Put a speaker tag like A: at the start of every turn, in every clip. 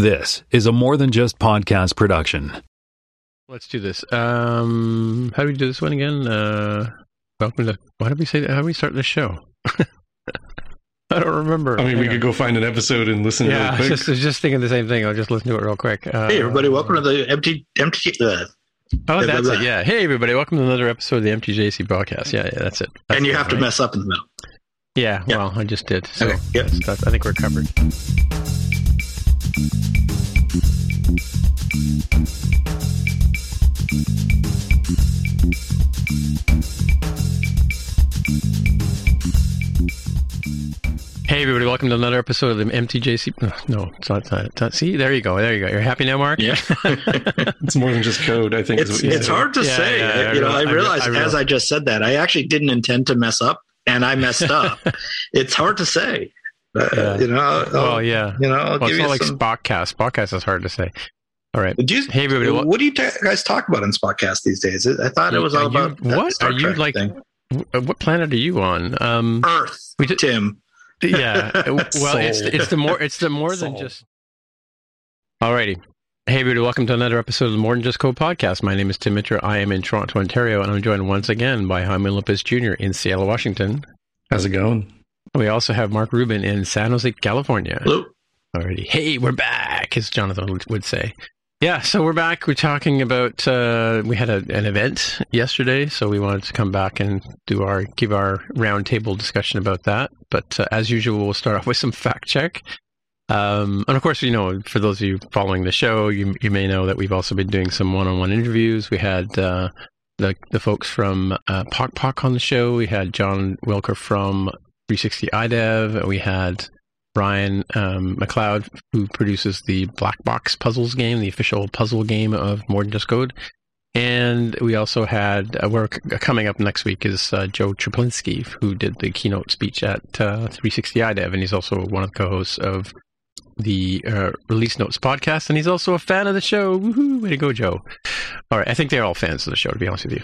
A: This is a more than just podcast production.
B: Let's do this. Um, how do we do this one again? Uh, welcome to. Why did we say that? How do we start the show? I don't remember.
C: I mean, we
B: Hang
C: could go find an episode and listen
B: on. Yeah, I was
C: quick.
B: just, I was just thinking the same thing. I'll just listen to it real quick. Uh,
D: Hey everybody, welcome to the empty empty. Uh,
B: Oh, that's
D: blah,
B: it. Yeah. Hey, everybody. Welcome to another episode of the MTJC podcast. Yeah, yeah, that's it. That's
D: and you
B: it,
D: have to
B: right?
D: mess up in the middle.
B: Yeah,
D: Yeah.
B: Well, I just did. So
D: Okay, yeah.
B: that's, that's, I think we're covered. Hey everybody, welcome to another episode of the MTJC. No, no, it's not, it's not, it's not- See, there you go, there you go. You're happy now, Mark?
D: Yeah,
C: It's more than just code, I think. is
D: it's
C: what
D: it's hard to
B: Yeah,
D: say.
B: yeah, I
D: you know,
B: real-
D: I
B: I
D: realized
B: I real-
D: as I just said that I actually didn't intend to mess up, and I messed up. it's hard to say. Uh,
B: Yeah.
D: You know, I'll,
B: Well, yeah.
D: you know, I'll
B: Well,
D: give
B: it's
D: you
B: not like
D: some.
B: Spotcast. Spotcast is hard to say. All right.
D: Do you,
B: Hey everybody, what,
D: what do you ta- guys talk about in Spotcast these days? I thought it was all
B: you-
D: about
B: what?
D: Star
B: Are you
D: Trek
B: like-
D: thing.
B: what planet are you on? Um,
D: Earth?
B: we did-
D: Tim.
B: yeah. Well, it's
C: Soul.
B: it's the more it's the more than
C: Soul.
B: just. Alrighty. Hey everybody, welcome to another episode of the More Than Just Code podcast. My name is Tim Mitra. I am in Toronto, Ontario, and I'm joined once again by Jaime Lopez Jr. in Seattle, Washington.
C: How's it going?
B: We also have Mark Rubin in San Jose, California.
D: Hello.
B: Alrighty. Hey, we're back, as Jonathan would- would say. Yeah, so we're back. We're talking about uh, we had a, an event yesterday, so we wanted to come back and do our give our roundtable discussion about that. But uh, as usual, we'll start off with some fact check. Um, and of course, you know, for those of you following the show, you you may know that we've also been doing some one-on-one interviews. We had uh, the the folks from uh, Pock Pock on the show. We had John Wilker from 360 iDev. We had Ryan um, McLeod, who produces the Black Box Puzzles game, the official puzzle game of More Than Just Code. And we also had, uh, we're coming up next week is uh, Joe Cieplinski, who did the keynote speech at uh, 360 iDev, and he's also one of the co-hosts of the uh, Release Notes podcast, and he's also a fan of the show. Woohoo! Way to go, Joe! All right, I think they're all fans of the show, to be honest with you.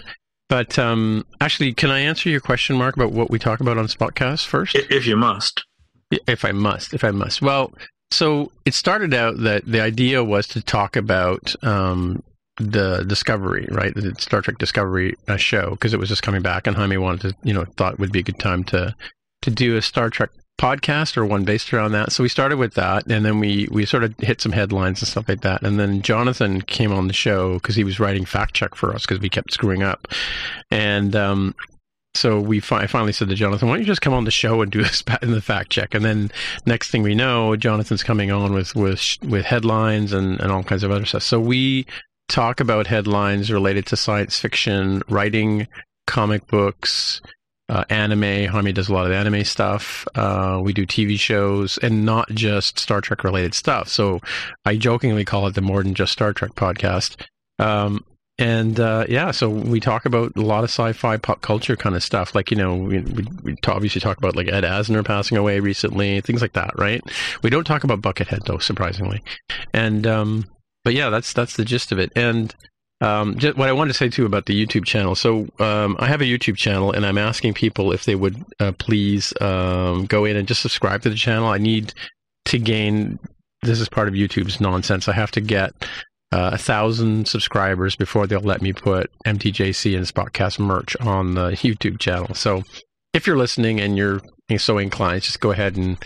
B: But um, actually, can I answer your question, Mark, about what we talk about on Spotcast first?
D: If you must.
B: if I must, if I must. Well, so it started out that the idea was to talk about um, the Discovery, right? The Star Trek Discovery uh, show, because it was just coming back, and Jaime wanted to, you know, thought it would be a good time to to do a Star Trek podcast or one based around that. So we started with that, and then we we sort of hit some headlines and stuff like that. And then Jonathan came on the show because he was writing fact check for us because we kept screwing up, and um, so we fi- finally said to Jonathan, "Why don't you just come on the show and do this in the fact check?" And then next thing we know, Jonathan's coming on with with with headlines and and all kinds of other stuff. So we talk about headlines related to science fiction, writing, comic books, uh, anime. Jaime does a lot of anime stuff. Uh, we do TV shows and not just Star Trek related stuff. So I jokingly call it the More Than Just Star Trek podcast. Um, and uh, yeah, so we talk about a lot of sci-fi pop culture kind of stuff. Like you know, we, we, we obviously talk about like Ed Asner passing away recently, things like that, right? We don't talk about Buckethead though, surprisingly. And um, but yeah, that's that's the gist of it. And um, just what I wanted to say too about the YouTube channel. So um, I have a YouTube channel, and I'm asking people if they would uh, please um, go in and just subscribe to the channel. I need to gain. This is part of YouTube's nonsense. I have to get uh, a thousand subscribers before they'll let me put MTJC and Spotcast merch on the YouTube channel. So if you're listening and you're so inclined, just go ahead and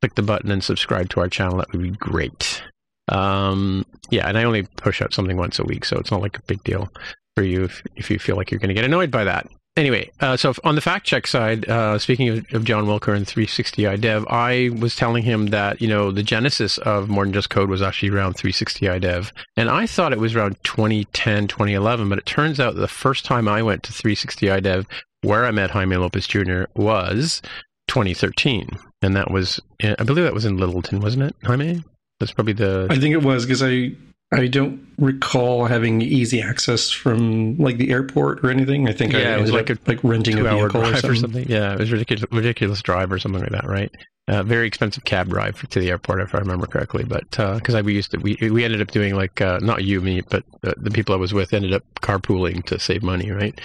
B: click the button and subscribe to our channel. That would be great. Um, yeah, and I only push out something once a week, so it's not like a big deal for you if, if you feel like you're going to get annoyed by that. Anyway, uh, so on the fact check side, uh, speaking of, of John Wilker and 360 iDev, I was telling him that, you know, the genesis of More Than Just Code was actually around 360 iDev. And I thought it was around 2010, 2011, but it turns out the first time I went to 360 iDev, where I met Jaime Lopez Jr., was 2013. And that was, I believe that was in Littleton, wasn't it, Jaime? That's probably the.
C: I think it was because I I don't recall having easy access from like the airport or anything. I think I
B: Yeah, it was like
C: up, like renting a vehicle or something.
B: or something. Yeah, it was ridiculous, ridiculous drive or something like that, right? Uh, very expensive cab drive to the airport, if I remember correctly. But because I we used to, we we ended up doing like uh, not you, me, but uh, the people I was with ended up carpooling to save money, right?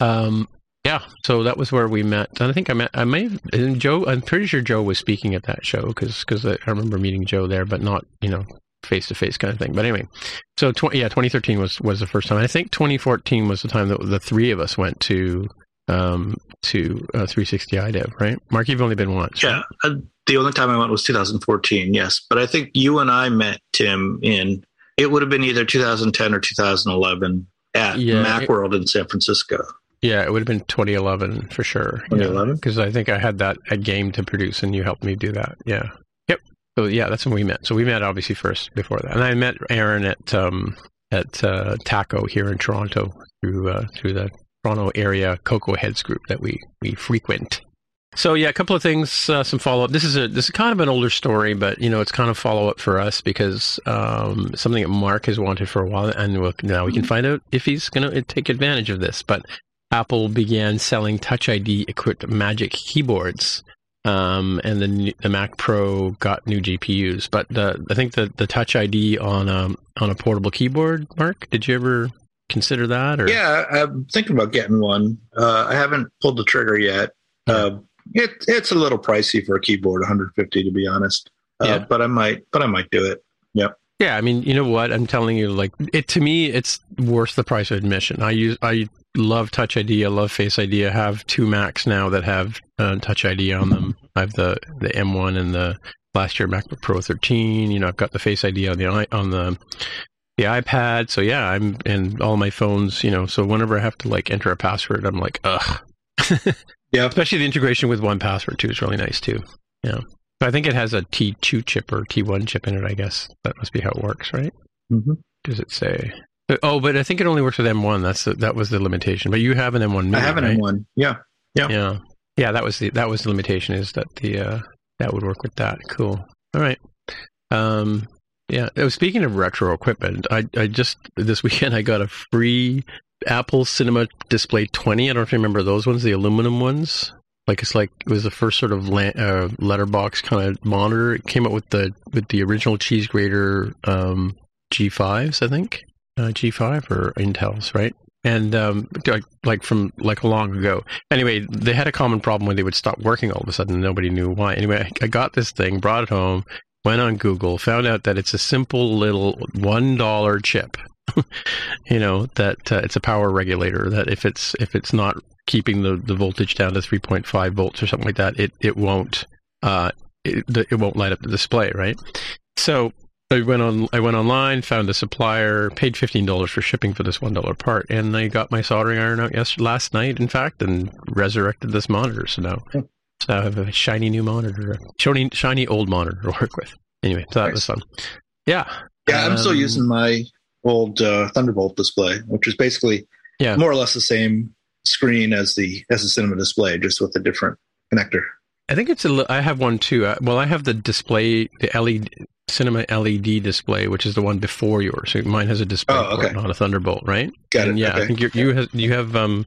B: Um, yeah, so that was where we met, and I think I met. I may have and Joe. I'm pretty sure Joe was speaking at that show because I remember meeting Joe there, but not you know face to face kind of thing. But anyway, so tw- yeah, 2013 was was the first time. I think 2014 was the time that the three of us went to um, to uh, 360 iDev, right? Mark, you've only been once.
D: Yeah, uh, the only time I went was 2014. Yes, but I think you and I met Tim in it would have been either 2010 or 2011 at
B: Yeah,
D: MacWorld in San Francisco.
B: Yeah, it would have been 2011 for sure.
D: 2011?
B: Because I think I had that a game to produce, and you helped me do that. Yeah. Yep. So yeah, that's when we met. So we met obviously first before that, and I met Aaron at um, at uh, TACOW here in Toronto through uh, through the Toronto area Cocoa Heads group that we we frequent. So yeah, a couple of things, uh, some follow up. This is a this is kind of an older story, but you know it's kind of follow up for us because um, something that Mark has wanted for a while, and we'll, now we can find out if he's going to take advantage of this. But Apple began selling Touch ID equipped Magic keyboards, um, and the the Mac Pro got new GPUs. But the I think the, the Touch ID on a on a portable keyboard, Mark, did you ever consider that? Or
D: Yeah, I'm thinking about getting one. Uh, I haven't pulled the trigger yet. Uh, it, it's a little pricey for a keyboard, 150 to be honest. Uh,
B: Yeah.
D: But I might, but I might do it.
B: Yeah, I mean, you know what? I'm telling you, like it to me, it's worth the price of admission. I use, I love Touch ID. I love Face ID. I have two Macs now that have uh, Touch ID on them. I have the the M1 and the last year MacBook Pro 13. You know, I've got the Face ID on the on the the iPad. So yeah, I'm and all my phones. You know, so whenever I have to like enter a password, I'm like, ugh.
D: Yeah.
B: Especially the integration with 1Password too is really nice too. Yeah. I think it has a T2 chip or T1 chip in it, I guess. That must be how it works, right?
D: Mm-hmm.
B: Does it say? Oh, but I think it only works with M1. That's the, that was the limitation. But you have an M1 Mini,
D: I have an
B: right?
D: M1. Yeah. Yeah.
B: Yeah, yeah. That was the that was the limitation. Is that the uh, that would work with that? Cool. All right. Um, yeah. uh, Speaking of retro equipment, I I just this weekend I got a free Apple Cinema Display 20. I don't know if you remember those ones, the aluminum ones. Like it's like it was the first sort of la- uh, letterbox kind of monitor. It came out with the with the original cheese grater um, G5s, I think, uh, G5 or Intel's, right? And um, like, from like long ago. Anyway, they had a common problem where they would stop working all of a sudden. Nobody knew why. Anyway, I, I got this thing, brought it home, went on Google, found out that it's a simple little one dollar chip. you know that uh, it's a power regulator. That if it's if it's not keeping the, the voltage down to 3.5 volts or something like that, it it won't uh it, it won't light up the display, right? So I went on I went online, found a supplier, paid fifteen dollars for shipping for this one dollar part, and I got my soldering iron out yesterday, last night, in fact, and resurrected this monitor. So now, so now I have a shiny new monitor, shiny shiny old monitor to work with. Anyway, so that was fun. Yeah,
D: Yeah. I'm still
B: Um,
D: using my old uh, Thunderbolt display, which is basically
B: Yeah.
D: more or less the same screen as the as the cinema display, just with a different connector.
B: I think it's a. I have one too. Uh, well, I have the display, the LED cinema LED display, which is the one before yours. So mine has a display
D: Oh, okay.
B: port, not a Thunderbolt, right?
D: Got
B: And
D: it.
B: yeah,
D: okay.
B: I think you you have you have um.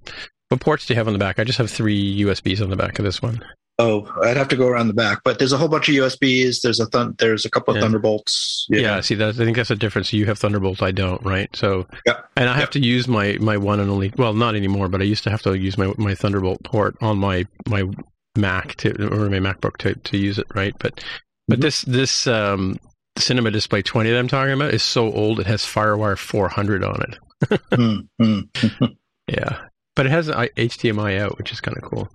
B: What ports do you have on the back? I just have three USBs on the back of this one.
D: Oh, I'd have to go around the back, but there's a whole bunch of USBs. There's a thun- there's a couple of
B: Yeah.
D: Thunderbolts.
B: Yeah, see, that I think that's a difference. You have Thunderbolt, I don't, right? So,
D: Yeah.
B: and I have
D: Yeah.
B: to use my my one and only. Well, not anymore, but I used to have to use my my Thunderbolt port on my my Mac to or my MacBook to to use it, right? But but
D: Mhm.
B: this this um Cinema Display 20 that I'm talking about is so old. It has FireWire 400 on it.
D: Hmm, hmm.
B: Yeah, but it has HDMI out, which is kind of cool.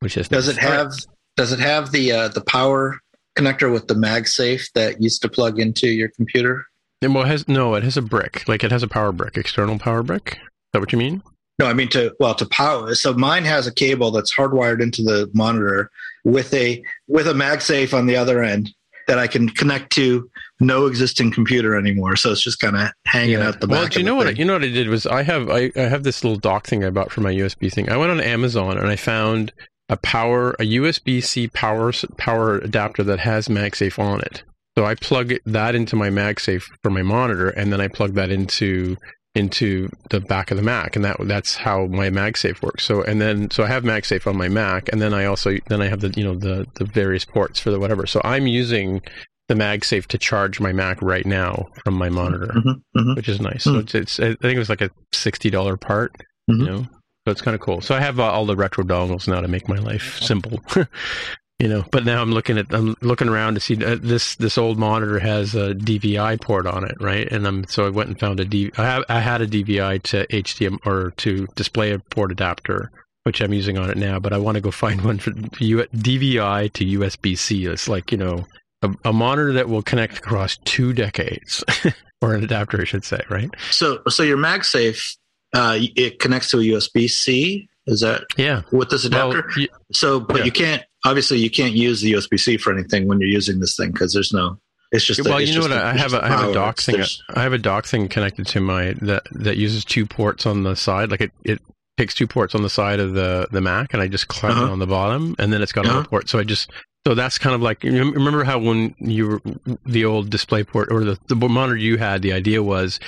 B: Which is
D: Does it have Does it have the uh, the power connector with the MagSafe that used to plug into your computer?
B: And, Well, it has no. It has a brick. Like it has a power brick, external power brick. Is that what you mean?
D: No, I mean to well to power. So mine has a cable that's hardwired into the monitor with a with a MagSafe on the other end that I can connect to no existing computer anymore. So it's just kind of hanging out the back.
B: well, you know what? I, you know what I did was I have I, I have this little dock thing I bought for my USB thing. I went on Amazon and I found a power a USB C power power adapter that has MagSafe on it. So I plug that into my MagSafe for my monitor, and then I plug that into into the back of the Mac, and that that's how my MagSafe works. So and then so I have MagSafe on my Mac, and then I also then I have the you know the the various ports for the whatever. So I'm using the MagSafe to charge my Mac right now from my monitor
D: Mhm, mhm.
B: which is nice. So
D: Hmm.
B: it's, it's I think it was like a sixty dollar part, you know. So it's kind of cool. So I have uh, all the retro dongles now to make my life simple. you know. But now I'm looking at I'm looking around to see uh, this this old monitor has a DVI port on it, right? And I'm so I went and found a D. I have I had a DVI to HDMI or to display a port adapter, which I'm using on it now. But I want to go find one for U- DVI to USB C. It's like you know a, a monitor that will connect across two decades, or an adapter, I should say, right?
D: So, so your MagSafe, uh, it connects to a USB C. Is that
B: Yeah.
D: with this adapter?
B: Well, y-
D: so, but
B: yeah.
D: you can't. Obviously, you can't use the USB C for anything when you're using this thing because there's no. It's just. a-
B: well,
D: it's
B: you know what?
D: a-
B: I have a, I have a dock thing. I have a dock thing connected to my that that uses two ports on the side. Like it, it takes two ports on the side of the the Mac, and I just clamp it
D: Uh-huh.
B: on the bottom, and then it's got another
D: Uh-huh.
B: port. So I just so that's kind of like remember how when you were the old display port or the the monitor you had, the idea was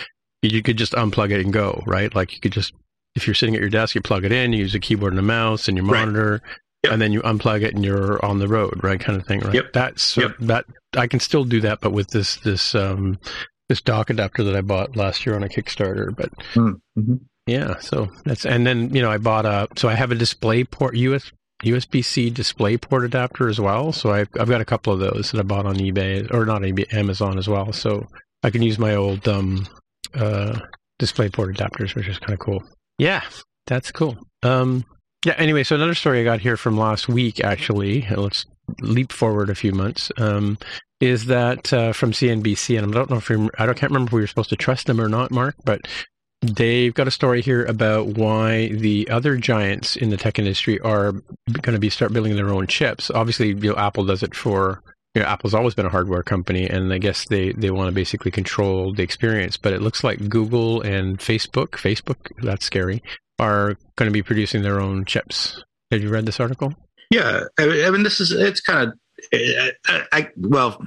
B: you could just unplug it and go, right? Like you could just if you're sitting at your desk, you plug it in, you use a keyboard and a mouse and your
D: Right.
B: monitor.
D: Yep.
B: And then you unplug it and you're on the road, right? Kind of thing, right?
D: Yep.
B: That's
D: Yep.
B: that. I can still do that, but with this this um this dock adapter that I bought last year on a Kickstarter. But
D: Mhm.
B: yeah, so that's and then you know I bought a so I have a display port US USB C display port adapter as well. So I've I've got a couple of those that I bought on eBay or not eBay Amazon as well. So I can use my old um uh display port adapters, which is kind of cool. Yeah, that's cool. Um yeah. Anyway, so another story I got here from last week actually. Let's leap forward a few months. Um, is that uh, from CNBC, and I don't know if you're, I don't can't remember if we were supposed to trust them or not, Mark, but they've got a story here about why the other giants in the tech industry are going to be start building their own chips. Obviously, you know, Apple does it for. You know, Apple's always been a hardware company, and I guess they, they want to basically control the experience. But it looks like Google and Facebook, Facebook, that's scary, are going to be producing their own chips. Have you read this article?
D: Yeah, I mean, this is it's kind of, I, I well,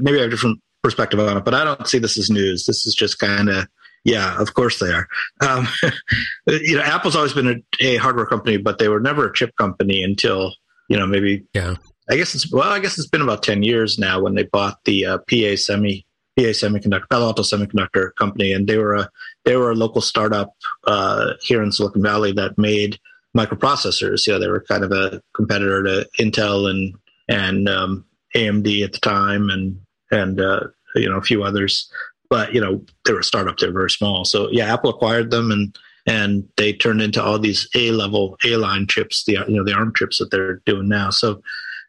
D: maybe I have a different perspective on it, but I don't see this as news. This is just kind of, yeah, of course they are. Um, you know, Apple's always been a, a hardware company, but they were never a chip company until you know maybe.
B: Yeah.
D: I guess it's well, I guess it's been about ten years now when they bought the uh, PA Semi. PA Semiconductor, Palo Alto Semiconductor Company, and they were a they were a local startup uh, here in Silicon Valley that made microprocessors. You know, they were kind of a competitor to Intel and and um, AMD at the time, and and uh, you know a few others. But you know, they were a startup; they were very small. So yeah, Apple acquired them, and and they turned into all these A level A line chips, the you know the ARM chips that they're doing now. So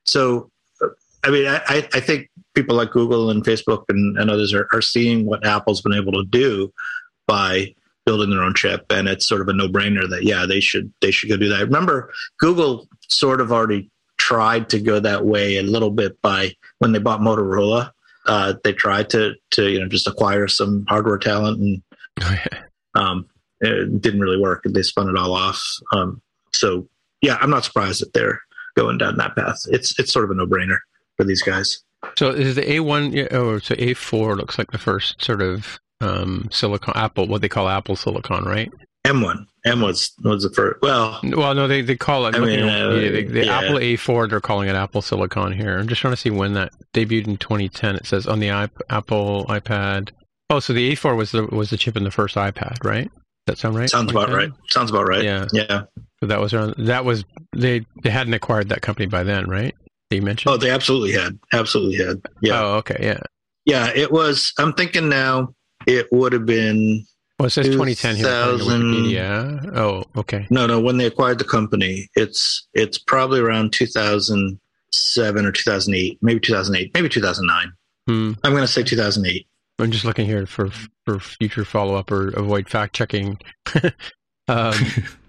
D: so uh, I mean, I, I I think people like Google and Facebook and, and others are, are seeing what Apple's been able to do by building their own chip. And it's sort of a no-brainer that yeah they should they should go do that. Remember google sort of already tried to go that way a little bit by when they bought motorola uh, they tried to to you know just acquire some hardware talent and um, it didn't really work. They spun it all off. Um, so yeah i'm not surprised that they're going down that path it's it's sort of a no-brainer for these guys
B: So is the A1 yeah, oh so A4 looks like the first sort of um, silicon Apple what they call Apple Silicon, right?
D: m1 m was was the first well
B: Well, no, they they call it
D: I mean,
B: you know,
D: uh,
B: yeah, the, the
D: yeah.
B: Apple A4. They're calling it Apple Silicon here. I'm just trying to see when that debuted in 2010. It says on the iP- Apple iPad. Oh, so the A4 was the was the chip in the first iPad, right? That sound right?
D: sounds about
B: 2010?
D: right sounds about right
B: Yeah.
D: yeah
B: So that was around. That was they they hadn't acquired that company by then, right? That you mentioned.
D: oh they absolutely had absolutely had yeah
B: Oh, okay, yeah.
D: Yeah, it was. I'm thinking now it would have been
B: Well, it says 2010 here. according to
D: 2000
B: Wikipedia. Oh, okay.
D: no, no. When they acquired the company, it's it's probably around 2007 or 2008, maybe 2008, maybe 2009.
B: Hmm.
D: I'm going to say 2008.
B: I'm just looking here for for future follow up or avoid fact checking. um,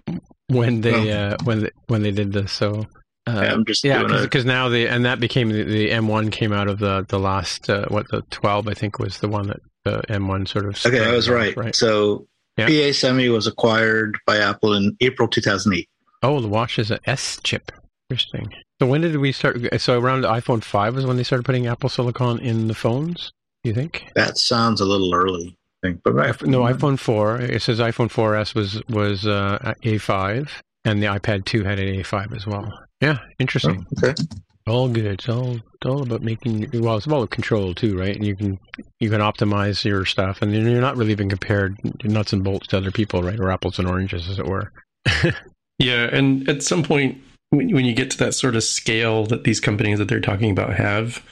B: when they uh, when they, when they did this, so uh,
D: Yeah, I'm just
B: yeah, because now the and that became the, the M1 came out of the the last uh, what the 12 I think was the one that the M1 sort of
D: okay. I was right.
B: right.
D: So
B: Yeah.
D: PA Semi was acquired by Apple in April 2008.
B: Oh, the watch is an S chip. Interesting. So when did we start? So around the iPhone 5 was when they started putting Apple Silicon in the phones. Do you think?
D: That sounds a little early. I think, but right.
B: No, iPhone 4. It says iPhone 4S was was uh, A5, and the iPad 2 had an A5 as well. Yeah, interesting.
D: Oh, okay.
B: All good. It's all it's all about making. Well, it's about control too, right? And you can you can optimize your stuff, and you're not really being compared nuts and bolts to other people, right? Or apples and oranges, as it were.
C: Yeah, and at some point, when, when you get to that sort of scale that these companies that they're talking about have,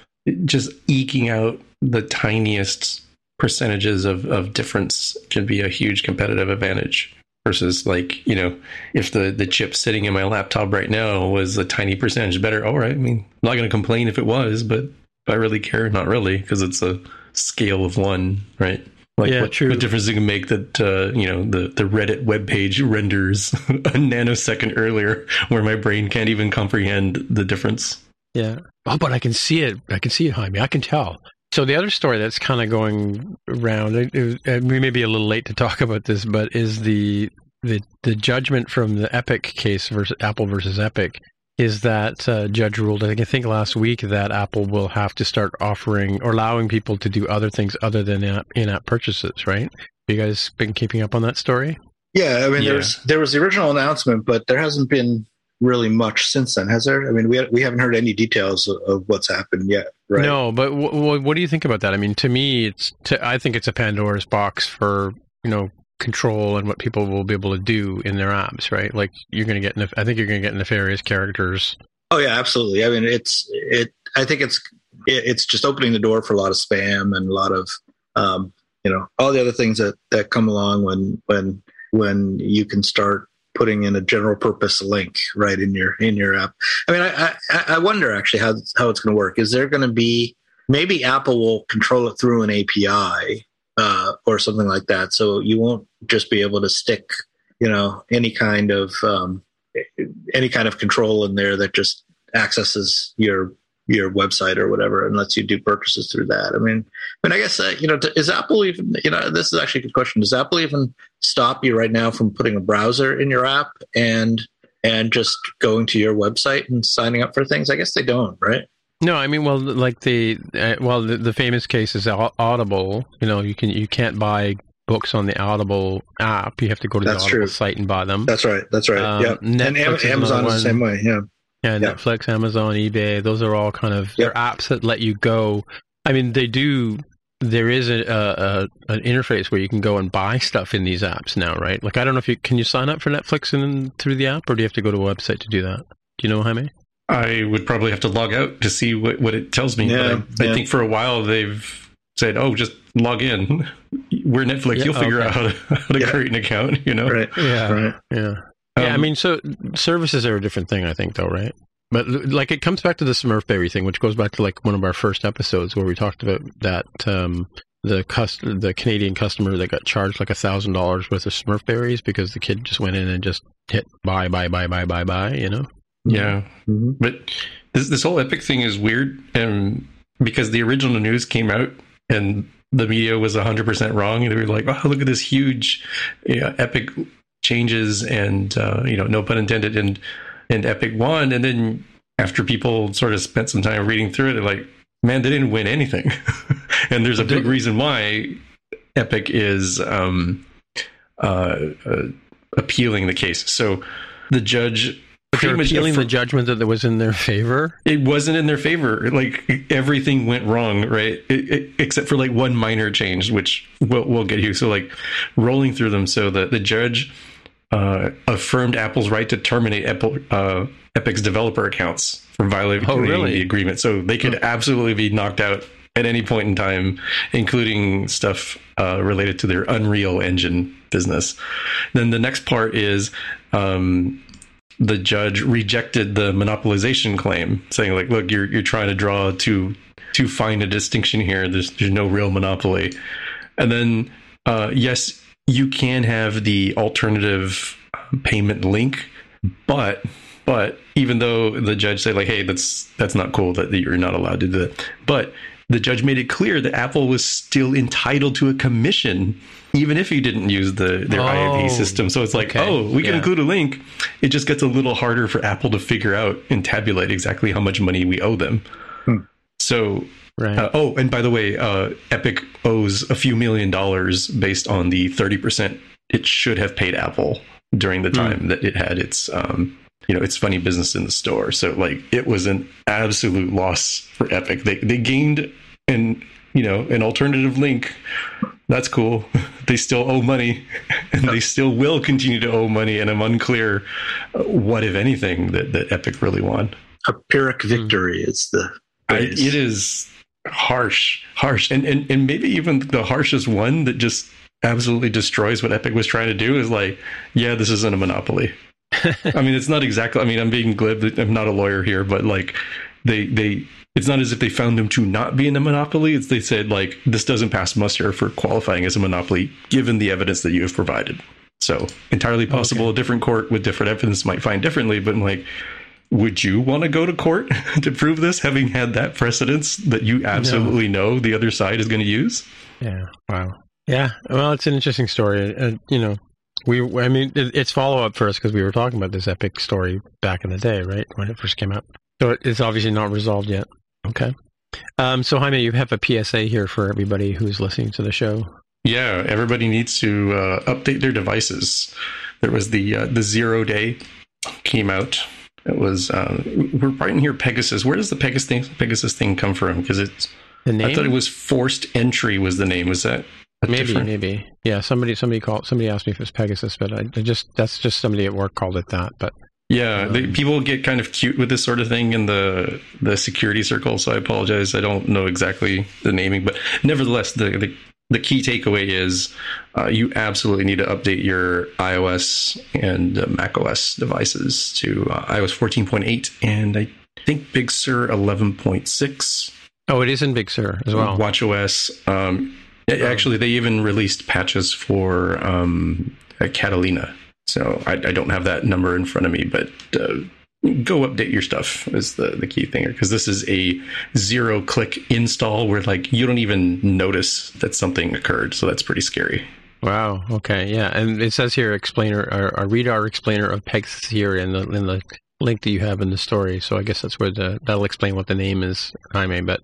C: just eking out the tiniest percentages of, of difference can be a huge competitive advantage versus like you know if the the chip sitting in my laptop right now was a tiny percentage better all right i mean i'm not going to complain if it was but i really care not really because it's a scale of one right like
B: Yeah,
C: what,
B: true.
C: what difference it can make that uh, you know the the reddit web page renders a nanosecond earlier where my brain can't even comprehend the difference
B: Yeah. Oh, but I can see it. I can see it behind me. I can tell. So the other story that's kind of going around, it, it, and we may be a little late to talk about this, but is the the the judgment from the Epic case versus Apple versus Epic is that uh, judge ruled. I think, I think last week that Apple will have to start offering or allowing people to do other things other than in-app, in-app purchases. Right? You guys been keeping up on that story?
D: Yeah, I mean,
C: Yeah.
D: there was there was the original announcement, but there hasn't been really much since then, has there? I mean, we we haven't heard any details of, of what's happened yet, right?
B: No, but w- w- what do you think about that? I mean, to me, it's I think it's a Pandora's box for you know control and what people will be able to do in their apps, right? Like you're going to get, I think you're going to get nefarious characters.
D: Oh yeah, absolutely. I mean, it's it. I think it's it, it's just opening the door for a lot of spam and a lot of um, you know all the other things that that come along when when when you can start putting in a general purpose link right in your in your app. I mean, I I, I wonder actually how how it's going to work. Is there going to be maybe Apple will control it through an API uh, or something like that, so you won't just be able to stick you know any kind of um, any kind of control in there that just accesses your your website or whatever and lets you do purchases through that. I mean, I mean, I guess uh, you know, is Apple even? You know, this is actually a good question. Does Apple even stop you right now from putting a browser in your app and and just going to your website and signing up for things? I guess they don't, right?
B: No, I mean, well, like the uh, well, the, the famous case is Audible. You know, you can you can't buy books on the Audible app. You have to go to
D: That's
B: the Audible
D: true.
B: site and buy them.
D: That's right. That's right.
B: Um,
D: yeah. And Am-
B: Netflix is
D: Amazon is the same way. Yeah.
B: Yeah,
D: Yeah.
B: Netflix, Amazon, eBay, those are all kind of they're
D: Yep.
B: apps that let you go. I mean, they do. There is a, a, a an interface where you can go and buy stuff in these apps now, right? Like I don't know if you can you sign up for Netflix and through the app, or do you have to go to a website to do that? Do you know, Jaime?
C: I would probably have to log out to see what, what it tells me.
D: Yeah,
C: but I,
D: yeah.
C: I think for a while they've said, "Oh, just log in. We're Netflix.
B: Yeah,
C: You'll figure
B: okay.
C: out how to, how to
D: Yeah.
C: create an account." You know,
D: Right.
B: Yeah,
D: Right.
B: yeah, yeah. I
C: Um,
B: mean, so services are a different thing, I think, though, right? But like, it comes back to the Smurfberry thing, which goes back to like one of our first episodes where we talked about that um, the cust- the Canadian customer that got charged like a thousand dollars worth of Smurfberries because the kid just went in and just hit buy, buy, buy, buy, buy, buy. You know?
C: yeah.
D: hmm
C: But this this whole Epic thing is weird, and because the original news came out and the media was hundred percent wrong, and they were like, "Oh, look at this huge yeah, Epic changes," and uh, you know, no pun intended, and and Epic won, and then after people sort of spent some time reading through it, they're like, "Man, they didn't win anything," and there's a big reason why Epic is um, uh, uh, appealing the case. So the judge. Pretty much
B: appealing the judgment that was in their favor.
C: it wasn't in their favor. Like everything went wrong, right? It, it, except for like one minor change, which we'll, we'll get you. So like rolling through them. So the the judge uh, affirmed Apple's right to terminate Apple, uh, Epic's developer accounts for violating
B: Oh, really?
C: the agreement. So they could absolutely be knocked out at any point in time, including stuff uh, related to their Unreal Engine business. Then the next part is. Um, the judge rejected the monopolization claim, saying like, "Look, you're you're trying to draw too too fine a distinction here. There's there's no real monopoly." And then, uh, yes, you can have the alternative payment link, but but even though the judge said like, "Hey, that's that's not cool that you're not allowed to do that," but the judge made it clear that Apple was still entitled to a commission, even if you didn't use the their
B: Oh,
C: IAP system. So it's like,
B: okay.
C: oh, we can
B: Yeah.
C: include a link. It just gets a little harder for Apple to figure out and tabulate exactly how much money we owe them.
D: Hmm.
C: So,
B: Right.
C: uh, oh, and by the way, uh, Epic owes a few million dollars based on the thirty percent it should have paid Apple during the
B: Hmm.
C: time that it had its, um, you know, its funny business in the store. So, like, it was an absolute loss for Epic. They they gained an you know an alternative link. That's cool. They still owe money, and they still will continue to owe money. And I'm unclear uh, what, if anything, that, that Epic really won.
D: A Pyrrhic victory is the.
C: I, it is harsh, harsh, and, and and maybe even the harshest one that just absolutely destroys what Epic was trying to do is like, yeah, this isn't a monopoly. I mean, it's not exactly. I mean, I'm being glib. I'm not a lawyer here, but like, they they. It's not as if they found them to not be in a monopoly. It's they said like this doesn't pass muster for qualifying as a monopoly, given the evidence that you have provided. So entirely possible, a different court with different evidence might find differently. But like, would you want to go to court to prove this, having had that precedence that you absolutely know the other side is going to use?
B: Yeah. Wow. Yeah. Well, it's an interesting story. Uh, you know, we. I mean, it, it's follow up first because we were talking about this epic story back in the day, right when it first came out. So it's obviously not resolved yet. Okay. Um, so Jaime, you have a PSA here for everybody who's listening to the show.
C: Yeah, everybody needs to uh, update their devices. There was the uh, the zero day came out. It was uh, we're writing here Pegasus. Where does the Pegasus thing, Pegasus thing come from? Because it's
B: The name?
C: I thought it was forced entry was the name. Was that
B: maybe,
C: different-
B: maybe. Yeah. Somebody, somebody called. Somebody asked me if it was Pegasus, but I, I just that's just somebody at work called it that. But
C: Yeah, they,
B: Um,
C: people get kind of cute with this sort of thing in the the security circle. So I apologize. I don't know exactly the naming, but nevertheless, the the, the key takeaway is uh, you absolutely need to update your iOS and uh, Mac OS devices to uh, iOS 14.8 and I think Big Sur 11.6.
B: oh, it is in Big Sur as well.
C: Watch OS. Um, a- actually, they even released patches for um, Catalina. So I, I don't have that number in front of me, but uh, go update your stuff is the, the key thing because this is a zero click install where like you don't even notice that something occurred. So that's pretty scary.
B: Wow. Okay. Yeah, and it says here explainer or read our explainer of Pegasus here in the in the link that you have in the story. So I guess that's where the that'll explain what the name is, Jaime. But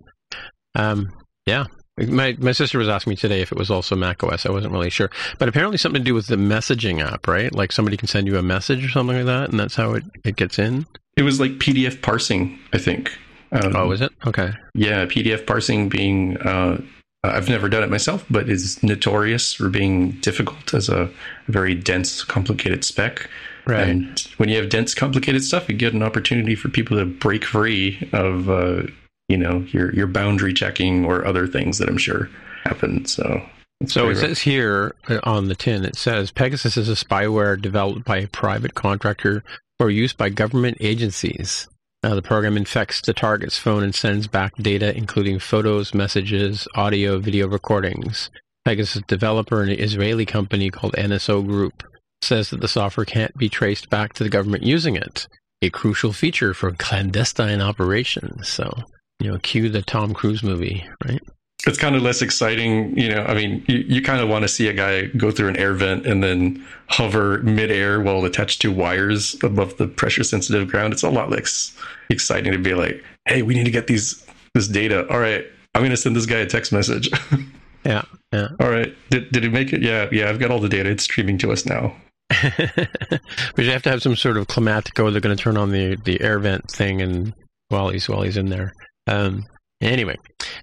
B: um, yeah. My my sister was asking me today if it was also Mac OS. I wasn't really sure, but apparently something to do with the messaging app, right? Like somebody can send you a message or something like that, and that's how it, it gets in.
C: It was like PDF parsing, I think. Um,
B: Oh, is it? Okay.
C: Yeah, PDF parsing being, uh, I've never done it myself, but is notorious for being difficult as a very dense, complicated spec.
B: Right.
C: And when you have dense, complicated stuff, you get an opportunity for people to break free of, uh, you know, your your boundary checking or other things that I'm sure happen. So,
B: So it says here uh, on the tin, it says Pegasus is a spyware developed by a private contractor for use by government agencies. Uh, the program infects the target's phone and sends back data, including photos, messages, audio, video recordings. Pegasus developer, an Israeli company called NSO Group, says that the software can't be traced back to the government using it. A crucial feature for clandestine operations. So, you know, cue the Tom Cruise movie, right?
C: it's kind of less exciting. You know, I mean, you, you kind of want to see a guy go through an air vent and then hover midair while attached to wires above the pressure sensitive ground. It's a lot less exciting to be like, hey, we need to get these this data. All right, I'm going to send this guy a text message.
B: Yeah, yeah.
C: all right, did, did he make it? Yeah, yeah, I've got all the data. It's streaming to us now.
B: but you have to have some sort of climatico. Oh, they're going to turn on the the air vent thing, and while he's while he's in there. Um, anyway,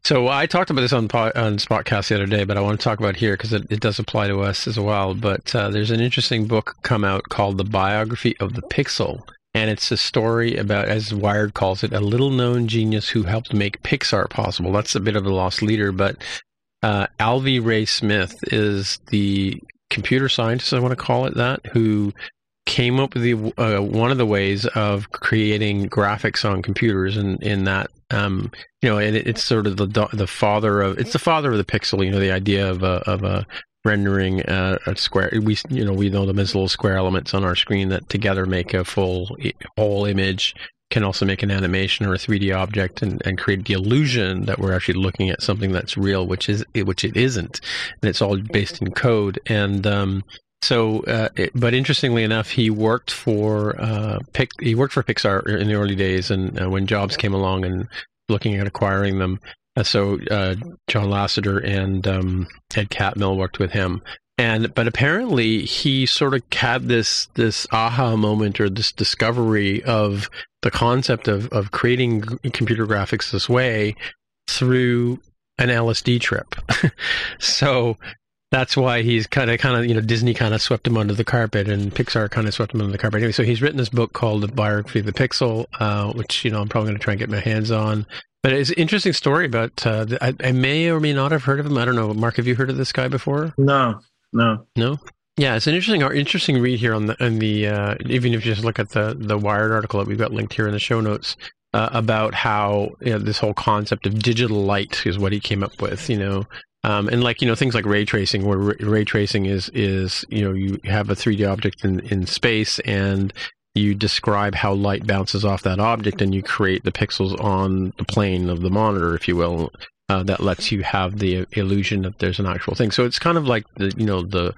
B: so I talked about this on on Spotcast the other day, but I want to talk about here because it, it does apply to us as well. But uh, there's an interesting book come out called "The Biography of the Pixel." And it's a story about, as Wired calls it, a little known genius who helped make Pixar possible. That's a bit of a lost leader, but uh, Alvy Ray Smith is the computer scientist, I want to call it that, who came up with the uh, one of the ways of creating graphics on computers, and in that, um, you know, and it, it's sort of the the father of it's the father of the pixel. You know, the idea of a of a rendering uh, a square. We you know we know them as little square elements on our screen that together make a full whole image. Can also make an animation or a 3D object and, and create the illusion that we're actually looking at something that's real, which is which it isn't, and it's all based in code. And um, so, uh, it, but interestingly enough, he worked for uh, Pic- he worked for Pixar in the early days, and uh, when Jobs came along and looking at acquiring them, uh, so uh, John Lasseter and um, Ed Catmull worked with him. And but apparently he sort of had this this aha moment or this discovery of the concept of of creating computer graphics this way through an LSD trip. so that's why he's kind of kind of you know Disney kind of swept him under the carpet and Pixar kind of swept him under the carpet. Anyway, so he's written this book called The Biography of the Pixel, uh, which you know I'm probably going to try and get my hands on. But it's an interesting story about. Uh, I, I, may or may not have heard of him. I don't know. Mark, have you heard of this guy before?
D: No, no,
B: no. Yeah, it's an interesting interesting read here on the on the uh, even if you just look at the the Wired article that we've got linked here in the show notes uh, about how you know, this whole concept of digital light is what he came up with. You know, um, and like you know things like ray tracing, where ray tracing is is you know you have a 3D object in in space and you describe how light bounces off that object and you create the pixels on the plane of the monitor, if you will. Uh, that lets you have the illusion that there's an actual thing. So it's kind of like the you know the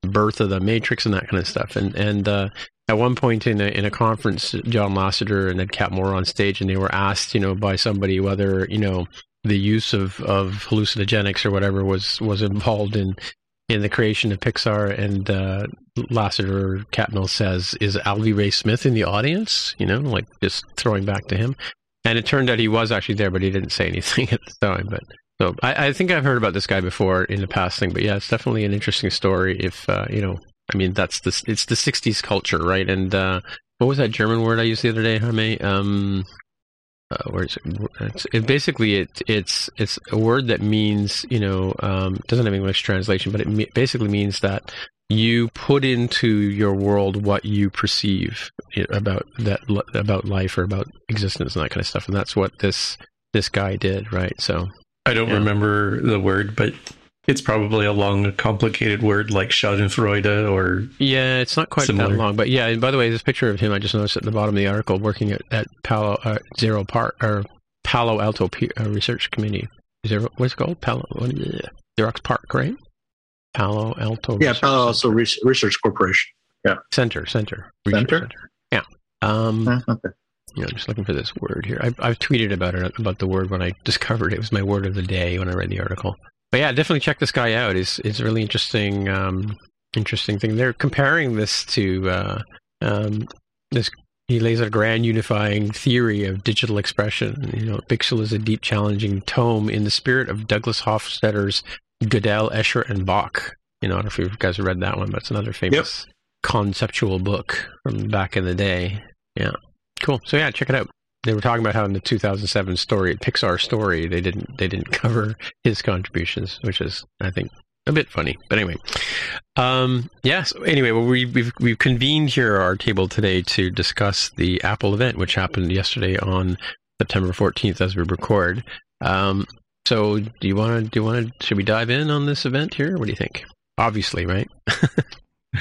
B: birth of the Matrix and that kind of stuff. And and uh, at one point in a, in a conference, John Lasseter and Ed Catmull on stage, and they were asked, you know, by somebody whether you know the use of, of hallucinogenics or whatever was was involved in in the creation of Pixar. And uh, Lasseter Catmull says, "Is Alvy Ray Smith in the audience?" You know, like just throwing back to him. And it turned out he was actually there, but he didn't say anything at the time. But so I, I, think I've heard about this guy before in the past thing, but yeah, it's definitely an interesting story. If uh, you know, I mean, that's the it's the '60s culture, right? And uh, what was that German word I used the other day, Jaime? Um, uh, where is it? It's, it basically it it's it's a word that means you know um, doesn't have English translation, but it me- basically means that you put into your world what you perceive about that about life or about existence and that kind of stuff, and that's what this this guy did, right? So
C: I don't yeah. remember the word, but it's probably a long, complicated word like Schadenfreude or.
B: Yeah, it's not quite similar. that long. But yeah, and by the way, this picture of him I just noticed at the bottom of the article working at, at Palo uh, Xerox PARC or Palo Alto P- uh, Research Committee. Zero, what's it called? Palo what is it? Xerox PARC, right? Palo Alto.
D: Yeah, Research Palo Alto Center. Research Corporation. Yeah.
B: Center, center.
D: Center? center.
B: Yeah. Um, uh, okay you know, just looking for this word here. I've, I've tweeted about it, about the word when I discovered it. It was my word of the day when I read the article. But yeah, definitely check this guy out. It's, it's a really interesting, um, interesting thing. They're comparing this to, uh, um, this, he lays out a grand unifying theory of digital expression. You know, Pixel is a deep, challenging tome in the spirit of Douglas Hofstadter's Gödel, Escher, and Bach. You know, I don't know if you guys have read that one, but it's another famous yep. conceptual book from back in the day. Yeah. Cool. So yeah, check it out. They were talking about how in the 2007 story, Pixar story, they didn't they didn't cover his contributions, which is I think a bit funny. But anyway, um, yeah. So anyway, well, we, we've we've convened here our table today to discuss the Apple event, which happened yesterday on September 14th as we record. Um, so do you want to do you want to should we dive in on this event here? What do you think? Obviously, right?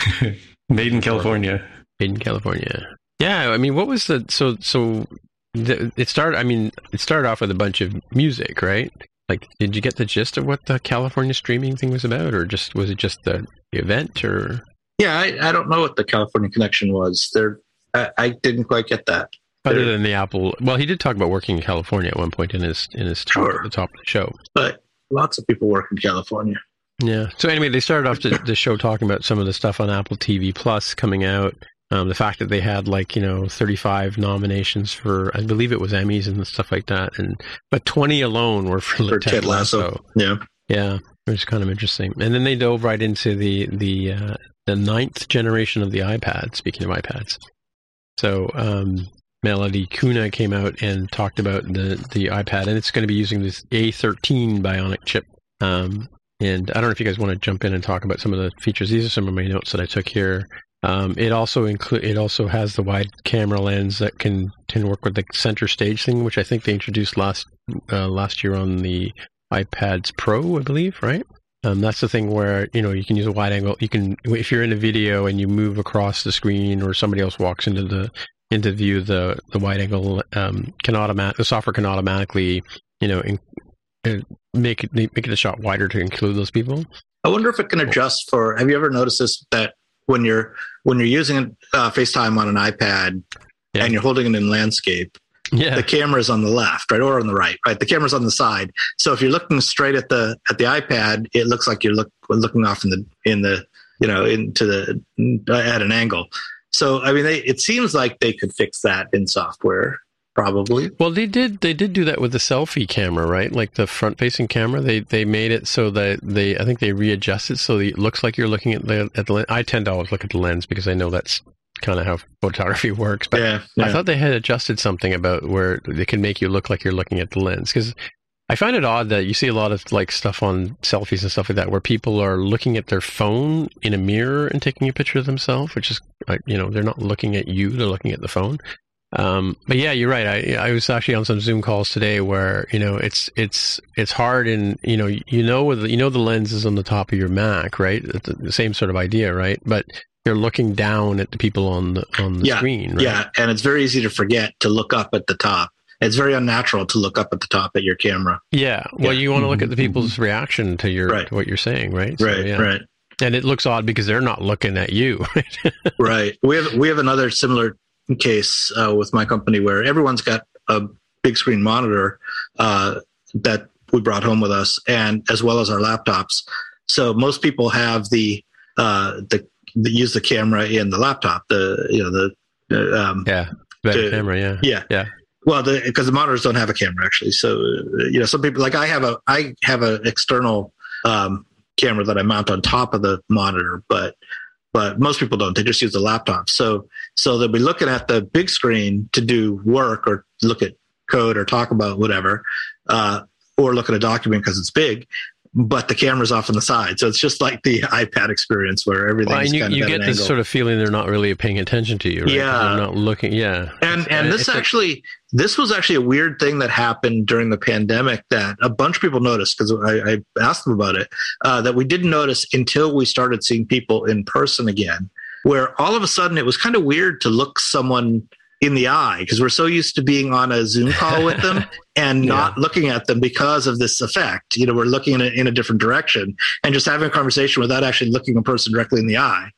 C: Made in California.
B: Made in California. Yeah, I mean, what was the so so? It started. I mean, it started off with a bunch of music, right? Like, did you get the gist of what the California streaming thing was about, or just was it just the, the event, or?
D: Yeah, I, I don't know what the California connection was. There, I, I didn't quite get that.
B: Other there, than the Apple, well, he did talk about working in California at one point in his in his talk sure. at the top of the show.
D: But lots of people work in California.
B: Yeah. So anyway, they started off the, the show talking about some of the stuff on Apple TV Plus coming out. Um, the fact that they had like you know 35 nominations for I believe it was Emmys and stuff like that, and but 20 alone were for,
D: for Ted Lasso. Lasso. Yeah,
B: yeah, it was kind of interesting. And then they dove right into the the uh, the ninth generation of the iPad. Speaking of iPads, so um, Melody Kuna came out and talked about the the iPad, and it's going to be using this A13 Bionic chip. Um, and I don't know if you guys want to jump in and talk about some of the features. These are some of my notes that I took here. Um, it also include it also has the wide camera lens that can can work with the center stage thing, which I think they introduced last uh, last year on the iPads Pro, I believe, right? Um, that's the thing where you know you can use a wide angle. You can if you're in a video and you move across the screen, or somebody else walks into the into view, the the wide angle um, can automatic the software can automatically you know in, uh, make it make it a shot wider to include those people.
D: I wonder if it can adjust for. Have you ever noticed this that when you're when you're using uh, FaceTime on an iPad yeah. and you're holding it in landscape, yeah. the camera's on the left, right, or on the right, right. The camera's on the side. So if you're looking straight at the at the iPad, it looks like you're look, looking off in the in the you know into the at an angle. So I mean, they, it seems like they could fix that in software. Probably.
B: Well, they did. They did do that with the selfie camera, right? Like the front-facing camera. They they made it so that they. I think they readjusted so that it looks like you're looking at the at the. lens. I tend to always look at the lens because I know that's kind of how photography works. But
D: yeah,
B: I thought they had adjusted something about where they can make you look like you're looking at the lens because. I find it odd that you see a lot of like stuff on selfies and stuff like that where people are looking at their phone in a mirror and taking a picture of themselves, which is, you know, they're not looking at you, they're looking at the phone. Um, but yeah, you're right. I, I was actually on some Zoom calls today where you know it's it's it's hard, and you know you know with you know the lens is on the top of your Mac, right? It's the same sort of idea, right? But you're looking down at the people on the on the
D: Yeah,
B: screen, right?
D: Yeah, and it's very easy to forget to look up at the top. It's very unnatural to look up at the top at your camera.
B: Yeah. Well,
D: Yeah.
B: you want to look at the
C: Mhm,
B: people's reaction to your
D: Right.
B: to what you're saying, right? So,
D: Right,
B: yeah.
D: right,
B: And it looks odd because they're not looking at you.
D: right. We have we have another similar case uh, with my company where everyone's got a big screen monitor uh, that we brought home with us, and as well as our laptops. So most people have the uh, the, the use the camera in the laptop. The you know the uh, um,
B: yeah. Better
D: To-
B: camera, yeah.
D: Yeah.
B: Yeah.
D: Well, because the, monitors don't have a camera actually. So uh, you know, some people like I have a I have an external um, camera that I mount on top of the monitor, but but most people don't. They just use the laptop. So so they'll be looking at the big screen to do work or look at code or talk about whatever, uh, or look at a document because it's big. But the camera's off on the side, so it's just like the iPad experience where everything's
B: Well, and you,
D: kind of
B: you get
D: an
B: this
D: angle.
B: sort of feeling they're not really paying attention to you, right?
D: Yeah.
B: They're not looking. Yeah.
D: and
B: It's-
D: and
B: uh,
D: this actually this was actually a weird thing that happened during the pandemic that a bunch of people noticed because I, I asked them about it uh, that we didn't notice until we started seeing people in person again where all of a sudden it was kind of weird to look someone in the eye because we're so used to being on a zoom call with them and not looking at them because of this effect. You know we're looking in a, in a different direction and just having a conversation without actually looking a person directly in the eye.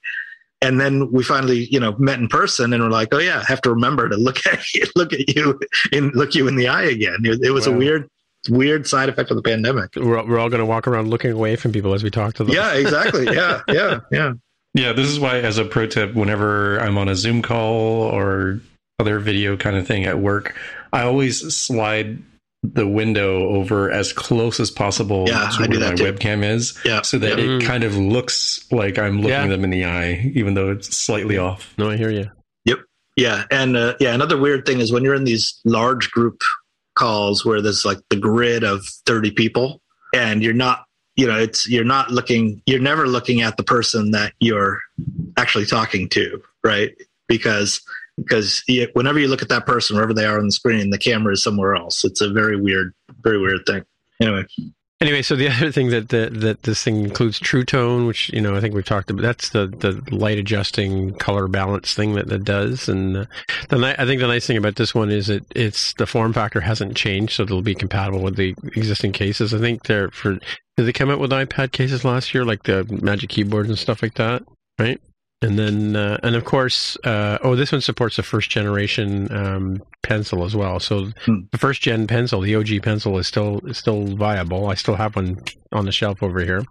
D: And then we finally you know met in person and we're like oh yeah i have to remember to look at you look at you and look you in the eye again. It, it was a weird weird side effect of the pandemic.
B: We're, we're all going to walk around looking away from people as we talk to them.
D: yeah exactly. Yeah yeah yeah
C: Yeah, this is why, as a pro tip, whenever I'm on a Zoom call or other video kind of thing at work, I always slide the window over as close as possible
D: Yeah,
C: to
D: I
C: where my
D: too.
C: webcam is,
D: Yeah.
C: so that
B: Yeah.
C: it kind of looks like I'm looking
B: Yeah.
C: them in the eye, even though it's slightly off.
B: No, I hear you. Yep.
D: Yeah, and uh, yeah, another weird thing is when you're in these large group calls where there's like the grid of 30 people and you're not you know it's you're not looking you're never looking at the person that you're actually talking to right? Because because whenever you look at that person wherever they are on the screen the camera is somewhere else. It's a very weird very weird thing. Anyway
B: Anyway, so the other thing that, that this thing includes True Tone, which you know I think we've talked about. That's the the light adjusting color balance thing that that does. And uh, the I think the nice thing about this one is it it's the form factor hasn't changed, so it'll be compatible with the existing cases. I think they're for did they come out with iPad cases last year, like the Magic Keyboards and stuff like that, right? And then uh, and of course, uh, oh, this one supports the first generation um, pencil as well. So
D: Hmm.
B: the first gen pencil, the OG pencil, is still is still viable. I still have one on the shelf over here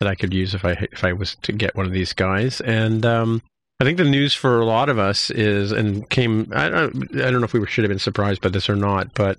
B: that I could use if I if I was to get one of these guys. And um, I think the news for a lot of us is and came. I don't, I don't know if we should have been surprised by this or not, but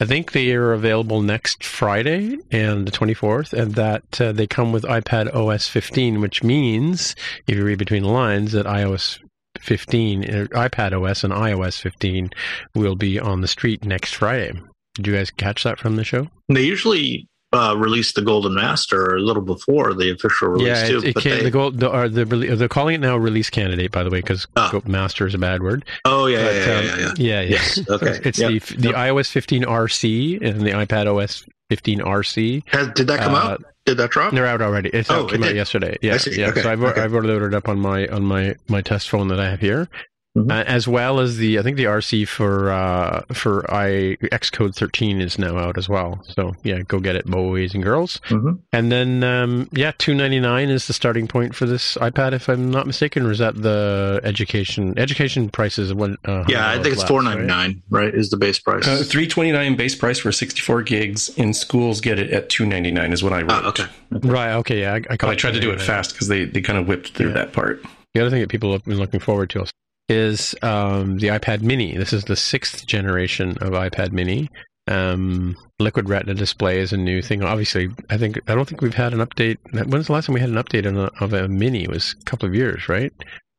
B: I think they are available next Friday and the 24th, and that uh, they come with iPad OS 15, which means if you read between the lines that iOS 15, uh, iPad OS and iOS 15 will be on the street next Friday. Did you guys catch that from the show?
D: they usually uh, release the golden master a little before the official release
B: yeah,
D: too
B: it, it
D: but
B: came,
D: they,
B: the gold, the, or the, they're calling it now release candidate, by the way, because
D: Ah.
B: master is a bad word.
D: oh yeah
B: But,
D: yeah, yeah,
B: um,
D: yeah, yeah.
B: yeah,
D: yes okay
B: It's
D: Yep.
B: the the iOS 15 RC and the iPad OS 15 RC.
D: Has, did that come
B: Uh,
D: out did that drop
B: They're out already. It's
D: Oh,
B: out, came
D: it
B: out yesterday. Yeah, yeah.
D: Okay,
B: So I've
D: okay.
B: I've ordered it up on my on my my test phone that I have here,
D: Mhm.
B: uh, as well as the I think the RC for uh, for i Xcode 13 is now out as well. So yeah, go get it, boys and girls.
D: Mhm.
B: And then um, yeah, 299 is the starting point for this iPad, if I'm not mistaken, or is that the education education prices? One, uh,
D: yeah i think it's
B: $100
D: four ninety nine right is the base price
C: Uh, Three twenty nine base price for sixty four gigs. In schools, get it at two ninety nine is what I wrote.
D: Ah, okay
B: Right. right. Okay. Yeah. I, I,
C: I tried to do it fast because they, they kind of whipped through
B: Yeah.
C: that part.
B: The other thing that people have been looking forward to is um, the iPad Mini. This is the sixth generation of iPad Mini. Um, Liquid Retina display is a new thing. Obviously, I think I don't think we've had an update. When's the last time we had an update on a, of a Mini? It was a couple of years, right?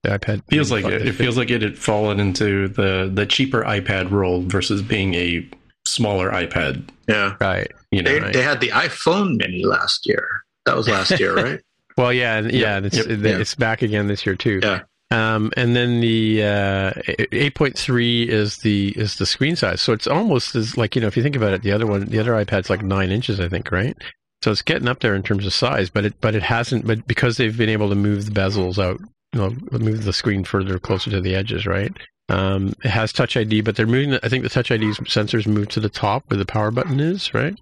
B: The iPad
C: feels
B: Mini
C: like it. It feels like it had fallen into the the cheaper iPad role versus being a smaller iPad.
D: Yeah,
B: right.
C: You know,
D: they,
B: right.
D: they had the iPhone Mini last year. That was last year, right?
B: Well, yeah, yeah,
C: Yep,
B: it's,
C: yep,
B: it-
D: yeah.
B: it's back again this year too.
D: Yeah.
B: Um, and then the uh, 8.3 is the is the screen size, so it's almost as like you know if you think about it, the other one, the other iPad's like nine inches, I think, right? So it's getting up there in terms of size, but it but it hasn't. But because they've been able to move the bezels out, you know, move the screen further closer to the edges, right? Um, it has Touch ID, but they're moving. I think the Touch ID sensors move to the top where the power button is, right?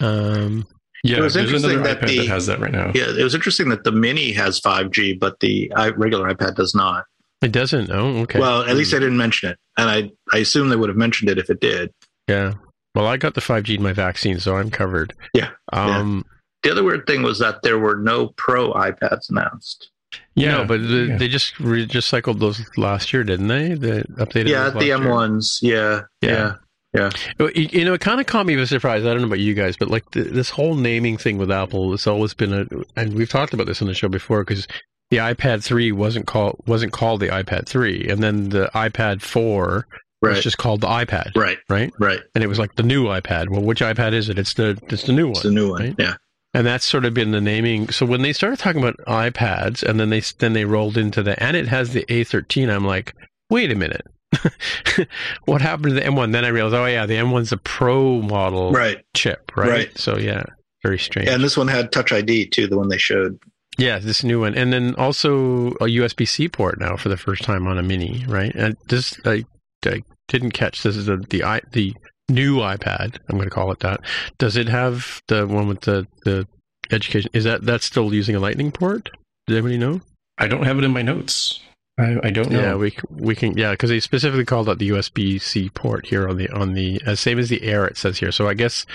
B: Um,
C: yeah,
D: It was
C: there's
D: interesting
C: another
D: that
C: iPad
D: the-
C: that has that right now.
D: Yeah, it was interesting that the Mini has 5G, but the regular iPad does not.
B: it doesn't. Oh, okay.
D: Well, at least they didn't mention it, and I I assume they would have mentioned it if it did.
B: Yeah. Well, I got the 5G in my vaccine, so I'm covered.
D: Yeah.
B: Um,
D: The other weird thing was that there were no Pro iPads announced.
B: yeah. No, but the,
C: yeah.
B: they just re- just cycled those last year, didn't they? The updated.
D: yeah,
B: those
D: the
B: last year.
D: M1s. Yeah,
B: Yeah.
D: Yeah,
B: You know, it kind of caught me by surprise. I don't know about you guys, but like the, this whole naming thing with Apple, it's always been a, and we've talked about this on the show before because the iPad 3 wasn't called wasn't called the iPad 3, and then the iPad 4
D: right,
B: was just called the iPad,
D: right,
B: right?
D: right.
B: And it was like the new iPad. Well, which iPad is it? It's the it's the new one.
D: It's the new one.
B: right?
D: Yeah,
B: and that's sort of been the naming. So when they started talking about iPads, and then they then they rolled into the and it has the A13. I'm like, wait a minute, what happened to the M1? Then I realized, oh yeah, the M1's a Pro model
D: right.
B: chip, right?
D: Right.
B: So yeah, very strange.
D: And this one had Touch ID too, the one they showed.
B: yeah, this new one, and then also a USB C port now for the first time on a Mini, right? And this I, I didn't catch. This is the the i the new iPad. I'm going to call it that. Does it have the one with the the education? Is that that's still using a Lightning port? Does anybody know?
C: I don't have it in my notes. I, I don't know.
B: Yeah, we we can yeah because they specifically called out the USB C port here on the on the same as the Air it says here. So I guess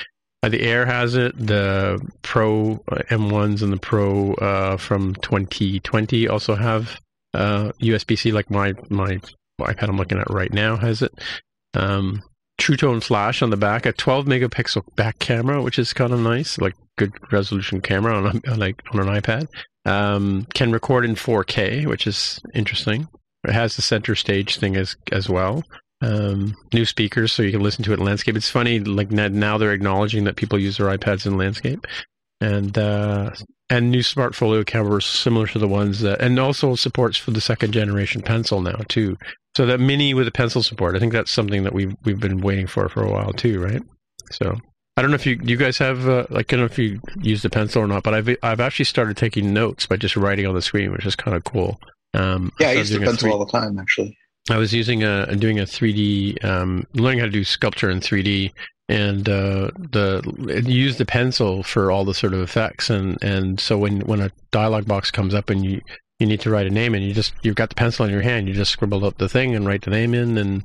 B: uh, the Air has it. The Pro uh, M1s and the Pro uh, from 2020 also have uh, USB C. Like my my iPad I'm looking at right now has it. Um, True Tone Flash on the back, a 12 megapixel back camera, which is kind of nice, like good resolution camera on, a, like on an iPad. Um, can record in 4K, which is interesting. It has the center stage thing as as well. Um, new speakers, so you can listen to it in landscape. It's funny, like now they're acknowledging that people use their iPads in landscape, and uh, and new smart folio cameras similar to the ones that, and also supports for the second generation pencil now too. So that mini with a pencil support, I think that's something that we've we've been waiting for for a while too, right? So I don't know if you you guys have uh, like I don't know if you use the pencil or not, but I've I've actually started taking notes by just writing on the screen, which is kind of cool. Um,
D: Yeah, I
B: started
D: use the pencil all the time, actually.
B: I was using a doing a 3D, um, learning how to do sculpture in 3D, and uh, the use the pencil for all the sort of effects, and and so when when a dialog box comes up and you you need to write a name, and you just you've got the pencil in your hand, you just scribble up the thing and write the name in, and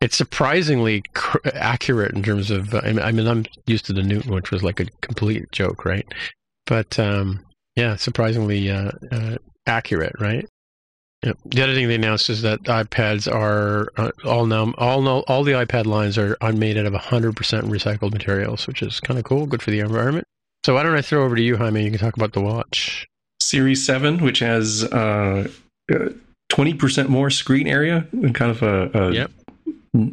B: it's surprisingly cr- accurate in terms of. I mean, I mean, I'm used to the Newton, which was like a complete joke, right? But um, yeah, surprisingly uh, uh, accurate, right? Yeah. The other thing they announced is that iPads are uh, all now all no, all the iPad lines are, made out of 100% recycled materials, which is kind of cool, good for the environment. So why don't I throw over to you, Jaime? You can talk about the watch.
C: Series 7, which has uh, uh, 20% more screen area in kind of a, a
B: Yep.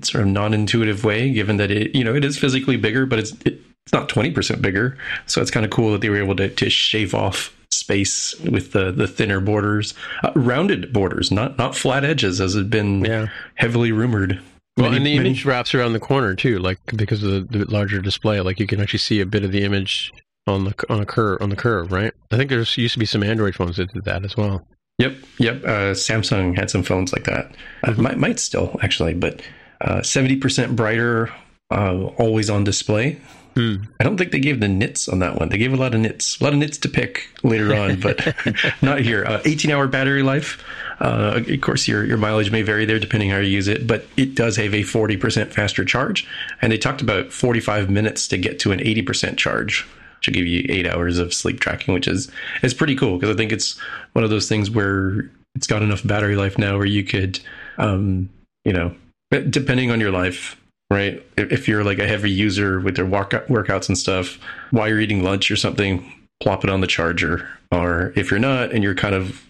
C: sort of non-intuitive way, given that it, you know, it is physically bigger, but it's, it, it's not 20% bigger. So it's kind of cool that they were able to, to shave off space with the, the thinner borders, uh, rounded borders, not, not flat edges as had been
B: Yeah.
C: heavily rumored.
B: Well,
C: Many-
B: and the
C: many-
B: image wraps around the corner too, like because of the, the larger display. Like you can actually see a bit of the image on the on a curve on the curve, right? I think there's used to be some Android phones that did that as well.
C: Yep, yep. Uh, Samsung had some phones like that. Uh,
B: Mm-hmm.
C: might, might still actually, but uh, seventy percent brighter, uh, always on display.
B: Hmm.
C: I don't think they gave the nits on that one. They gave a lot of nits, a lot of nits to pick later on, but not here. Uh, Eighteen hour battery life. Uh, of course, your your mileage may vary there depending how you use it, but it does have a forty percent faster charge. And they talked about forty five minutes to get to an eighty percent charge. Which will give you eight hours of sleep tracking, which is is pretty cool because I think it's one of those things where it's got enough battery life now where you could um, you know, depending on your life, right? If, if you're like a heavy user with their workout, workouts and stuff, while you're eating lunch or something, plop it on the charger. Or if you're not and you're kind of,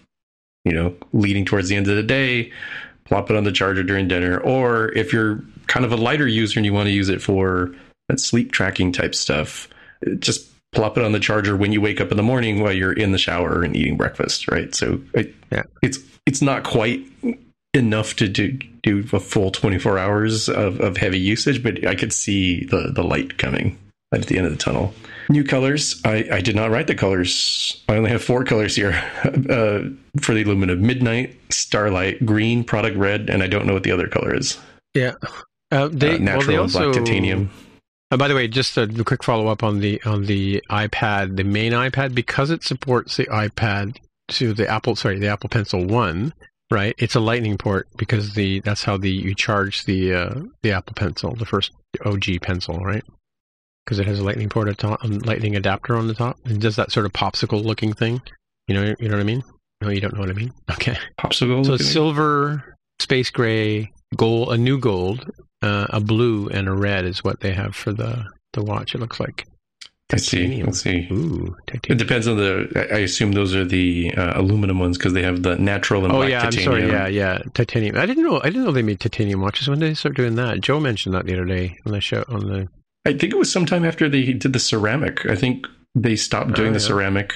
C: you know, leading towards the end of the day, plop it on the charger during dinner. Or if you're kind of a lighter user and you want to use it for that sleep tracking type stuff, just plop it on the charger when you wake up in the morning while you're in the shower and eating breakfast, right? So it,
B: Yeah.
C: it's it's not quite enough to do do a full 24 hours of, of heavy usage, but I could see the the light coming at the end of the tunnel. New colors. I, I did not write the colors. I only have four colors here uh, for the aluminum: Midnight, Starlight, Green, Product Red, and I don't know what the other color is.
B: Yeah. Uh, they,
C: uh,
B: well,
C: natural
B: they
C: and
B: also,
C: black titanium.
B: Uh, by the way, just a, a quick follow up on the on the iPad, the main iPad, because it supports the iPad to the Apple, sorry, the Apple Pencil One, right? It's a Lightning port because the that's how the you charge the uh, the Apple Pencil, the first OG pencil, right? Because it has a Lightning port, at top, um, Lightning adapter on the top, and does that sort of popsicle looking thing. You know, you know what I mean? No, you don't know what I mean. Okay.
C: Popsicle.
B: So silver, space gray, gold, a new gold, uh, a blue, and a red is what they have for the the watch. It looks like.
C: I see.
B: titanium.
C: Let's see.
B: Ooh,
C: It depends on the. I I assume those are the uh, aluminum ones because they have the natural and
B: Oh
C: black
B: yeah,
C: titanium.
B: I'm sorry. Yeah, yeah, titanium. I didn't know. I didn't know they made titanium watches. When did they start doing that? Joe mentioned that the other day on the show. On the
C: I think it was sometime after they did the ceramic. I think they stopped doing
B: Oh,
C: the
B: yeah.
C: ceramic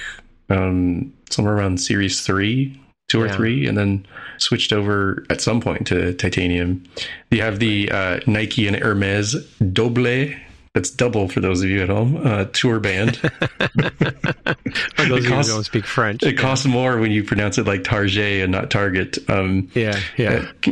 C: um, somewhere around Series three, two or
B: Yeah.
C: three, and then switched over at some point to titanium. You have the uh, Nike and Hermes Doble. That's double for those of you at home. Uh, tour band.
B: for those of you
C: costs-
B: who don't speak French,
C: It costs more when you pronounce it like Target and not Target. Um,
B: yeah, yeah.
C: Uh,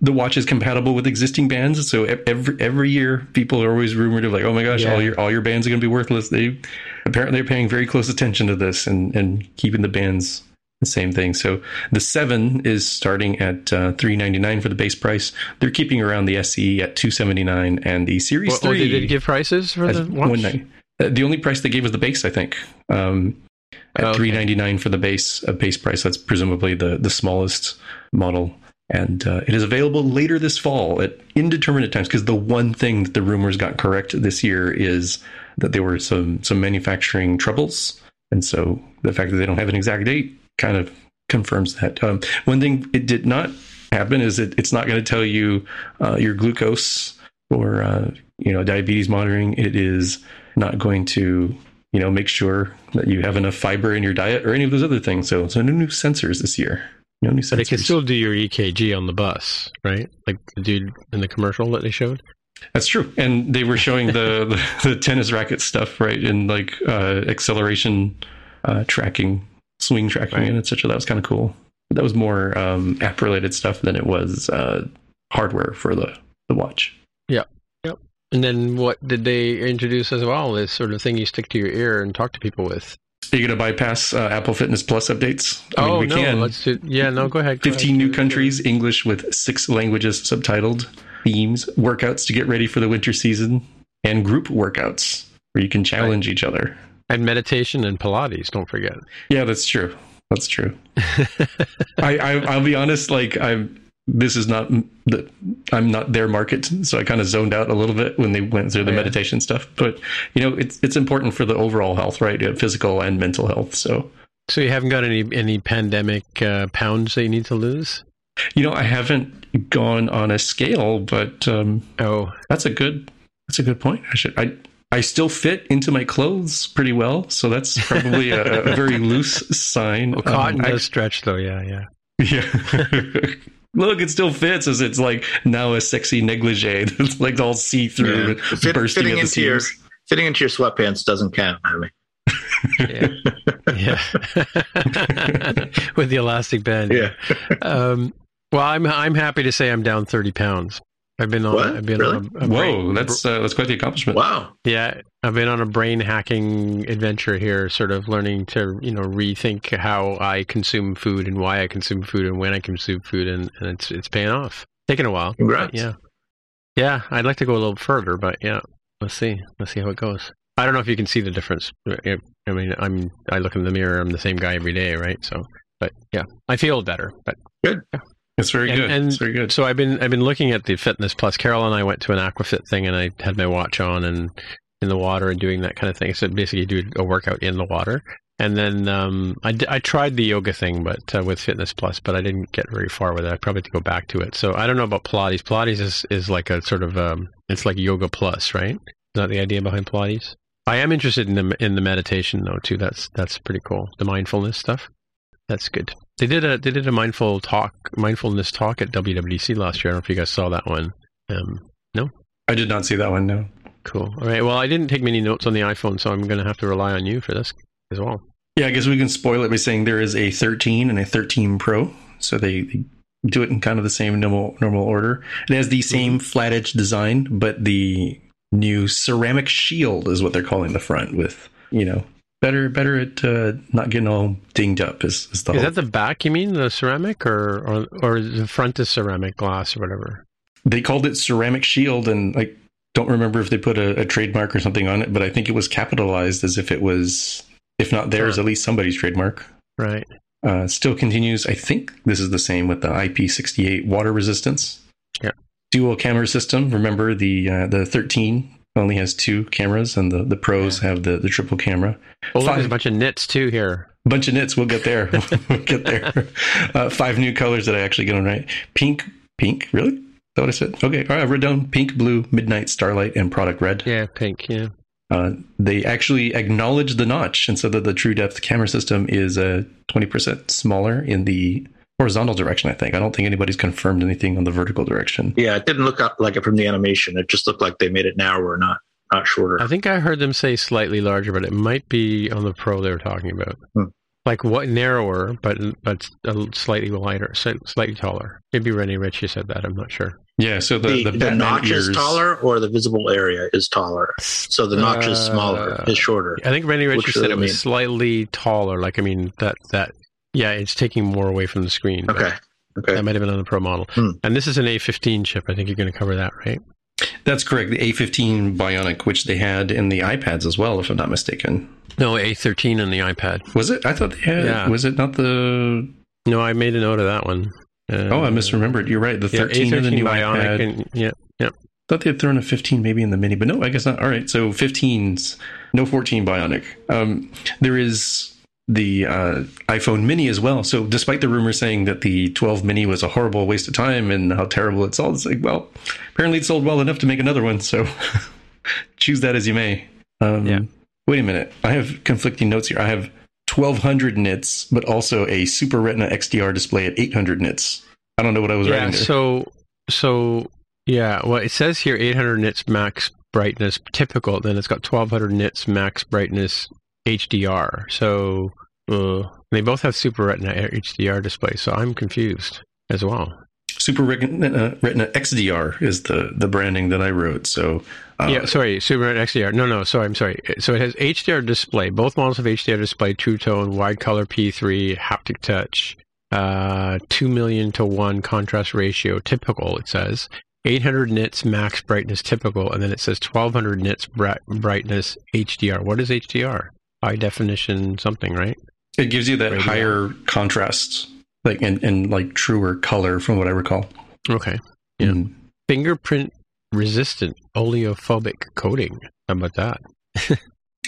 C: the watch is compatible with existing bands, so every every year people are always rumored of like, oh my gosh,
B: Yeah.
C: all your all your bands are going to be worthless. They apparently are paying very close attention to this and and keeping the bands the same thing. So the seven is starting at uh, three ninety nine for the base price. They're keeping around the SE at two seventy nine, and the Series
B: Well, oh,
C: three
B: they did give prices for the watch.
C: 190. Uh, The only price they gave was the base, I think. Um, at
B: Oh, okay.
C: three ninety nine for the base uh, base price. That's presumably the the smallest model, and uh, it is available later this fall at indeterminate times. Because the one thing that the rumors got correct this year is that there were some some manufacturing troubles, and so the fact that they don't have an exact date kind of confirms that. Um, one thing it did not happen is it, it's not going to tell you uh, your glucose or uh, you know diabetes monitoring. It is not going to you know make sure that you have enough fiber in your diet or any of those other things. So so no new sensors this year. No new
B: But it can still do your EKG on the bus, right? Like the dude in the commercial that they showed.
C: That's true. And they were showing the, the, the tennis racket stuff, right? And like uh, acceleration uh, tracking, swing tracking,
B: Right.
C: and etc. That was kind of cool. But that was more um, app related stuff than it was uh, hardware for the, the watch. Yeah. Yep.
B: And then what did they introduce as well? This sort of thing you stick to your ear and talk to people with.
C: Are you going to bypass uh, Apple Fitness Plus updates? I mean,
B: oh
C: we
B: no,
C: can.
B: let's do. Yeah, no, go ahead. go
C: 15
B: ahead.
C: new countries, English with six languages subtitled, themes, workouts to get ready for the winter season, and group workouts where you can challenge each other.
B: And meditation and Pilates. Don't forget.
C: Yeah, that's true. That's true. I, I I'll be honest. Like I'm. This is not the. I'm not their market, so I kind of zoned out a little bit when they went through the
B: Yeah.
C: meditation stuff. But you know, it's it's important for the overall health, right? Physical and mental health. So
B: So you haven't got any any pandemic uh, pounds that you need to lose?
C: you know, I haven't gone on a scale, but um,
B: Oh,
C: that's a good. That's a good point. I should. I I still fit into my clothes pretty well, so that's probably a, a very loose sign.
B: well, cotton
C: Um, I-
B: does stretch though. Yeah, yeah.
C: Yeah. Look, it still fits as it's like now a sexy negligee that's like all see through,
D: Yeah. Fit-
C: bursting
D: fitting
C: at the
D: into your fitting into your sweatpants doesn't count. I mean,
B: Yeah. yeah. With the elastic band.
D: yeah.
B: Um, well, I'm I'm happy to say I'm down 30 pounds. I've been on.
D: What?
B: I've been
D: Really?
B: on a, a
C: Whoa,
B: brain-
C: that's uh, that's quite the accomplishment.
D: Wow.
B: yeah. I've been on a brain hacking adventure here, sort of learning to you know rethink how I consume food and why I consume food and when I consume food, and, and it's it's paying off. Taking a while.
D: Congrats.
B: Yeah, yeah. I'd like to go a little further, but yeah, let's see. Let's see how it goes. I don't know if you can see the difference. I mean, I'm I look in the mirror. I'm the same guy every day, right? So, but yeah, I feel better. But
D: Good.
B: Yeah.
C: It's very
B: And-
C: good.
B: and
C: it's very good.
B: So I've been I've been looking at the Fitness Plus. Carol and I went to an Aquafit thing, and I had my watch on and in the water and doing that kind of thing. So basically, you do a workout in the water. And then um, I, d- I tried the yoga thing, but uh, with Fitness Plus, but I didn't get very far with it. I probably have to go back to it. So I don't know about Pilates. Pilates is, is like a sort of um, it's like yoga plus, right? Is that the idea behind Pilates? I am interested in the in the meditation though too. That's that's pretty cool. The mindfulness stuff. That's good. They did a they did a mindful talk mindfulness talk at WWDC last year. I don't know if you guys saw that one. Um, no,
C: I did not see that one. No.
B: cool. All right. Well, I didn't take many notes on the iPhone, so I'm going to have to rely on you for this as well.
C: Yeah, I guess we can spoil it by saying there is a 13 and a 13 Pro. So they, they do it in kind of the same normal normal order. It has the same flat edge design, but the new ceramic shield is what they're calling the front with, you know, better better at uh, not getting all dinged up is, is the
B: Is that the back? You mean the ceramic, or or or the front is ceramic glass or whatever?
C: they called it ceramic shield and i don't remember if they put a, a trademark or something on it, but I think it was capitalized as if it was if not theirs, at least somebody's trademark.
B: Right.
C: Uh, still continues. I think this is the same with the IP68 water resistance.
B: Yeah.
C: Dual camera system. Remember the uh, the 13 only has two cameras, and the, the pros have the, the triple camera.
B: Oh, look, there's a bunch of nits too here.
C: Bunch of nits. We'll get there. we'll get there. Uh, five new colors that I actually get on right. Pink. Pink. Really? Is that what I said? Okay. All right. I wrote down pink, blue, midnight, starlight, and product red.
B: Yeah, pink. Yeah.
C: Uh, they actually acknowledge the notch and said that the true depth camera system is uh, 20% smaller in the horizontal direction, I think. I don't think anybody's confirmed anything on the vertical direction.
D: Yeah, it didn't look up like it from the animation. It just looked like they made it narrower, not not shorter.
B: I think I heard them say slightly larger, but it might be on the Pro they were talking about.
D: Hmm.
B: Like what narrower, but but a slightly wider, slightly taller. Maybe Rene Ritchie said that. I'm not sure.
C: Yeah, so the,
D: the,
C: the,
D: the, notch
C: ears,
D: is taller, or the visible area is taller. So the notch is smaller,
B: Uh,
D: is shorter.
B: I think Rene Ritchie said it
D: it
B: was
D: mean?
B: slightly taller. Like I mean that that yeah, it's taking more away from the screen.
D: Okay, okay.
B: That might have been on the Pro model.
D: Hmm.
B: And this is an A15 chip. I think you're going to cover that, right?
C: That's correct. The A15 Bionic, which they had in the iPads as well, if I'm not mistaken.
B: No, A13 on the iPad.
C: Was it? I thought they had.
B: Yeah.
C: Was it not the.
B: No, I made a note of that one. Uh,
C: Oh, I misremembered. You're right. The
B: Yeah,
C: 13 in the new
B: Bionic.
C: iPad.
B: And, yeah,
C: thought they had thrown a 15 maybe in the mini, but no, I guess not. All right, so 15s, no 14 Bionic. Um, there is the uh, iPhone Mini as well. So despite the rumor saying that the 12 Mini was a horrible waste of time and how terrible it sold, it's like, well, apparently it sold well enough to make another one. So choose that as you may. Um,
B: Yeah.
C: Wait a minute. I have conflicting notes here. I have 1200 nits, but also a Super Retina XDR display at 800 nits. I don't know what I was
B: yeah.
C: writing there.
B: So, so yeah. Well, it says here 800 nits max brightness typical. Then it's got 1200 nits max brightness HDR. So uh, they both have Super Retina HDR displays. So I'm confused as well.
C: Super Retina, Retina XDR is the the branding that I wrote. So uh,
B: yeah, sorry, Super Retina XDR. No, no, sorry, I'm sorry. So it has HDR display. Both models have HDR display, True Tone, wide color P3, haptic touch, uh, two million to one contrast ratio, typical. It says 800 nits max brightness, typical, and then it says 1200 nits bri- brightness HDR. What is HDR? High definition something, right?
C: it gives you that
B: Radio.
C: higher contrast, like and, and like truer color from what I recall.
B: Okay. Yeah.
C: Mm.
B: Fingerprint resistant oleophobic coating. How about that?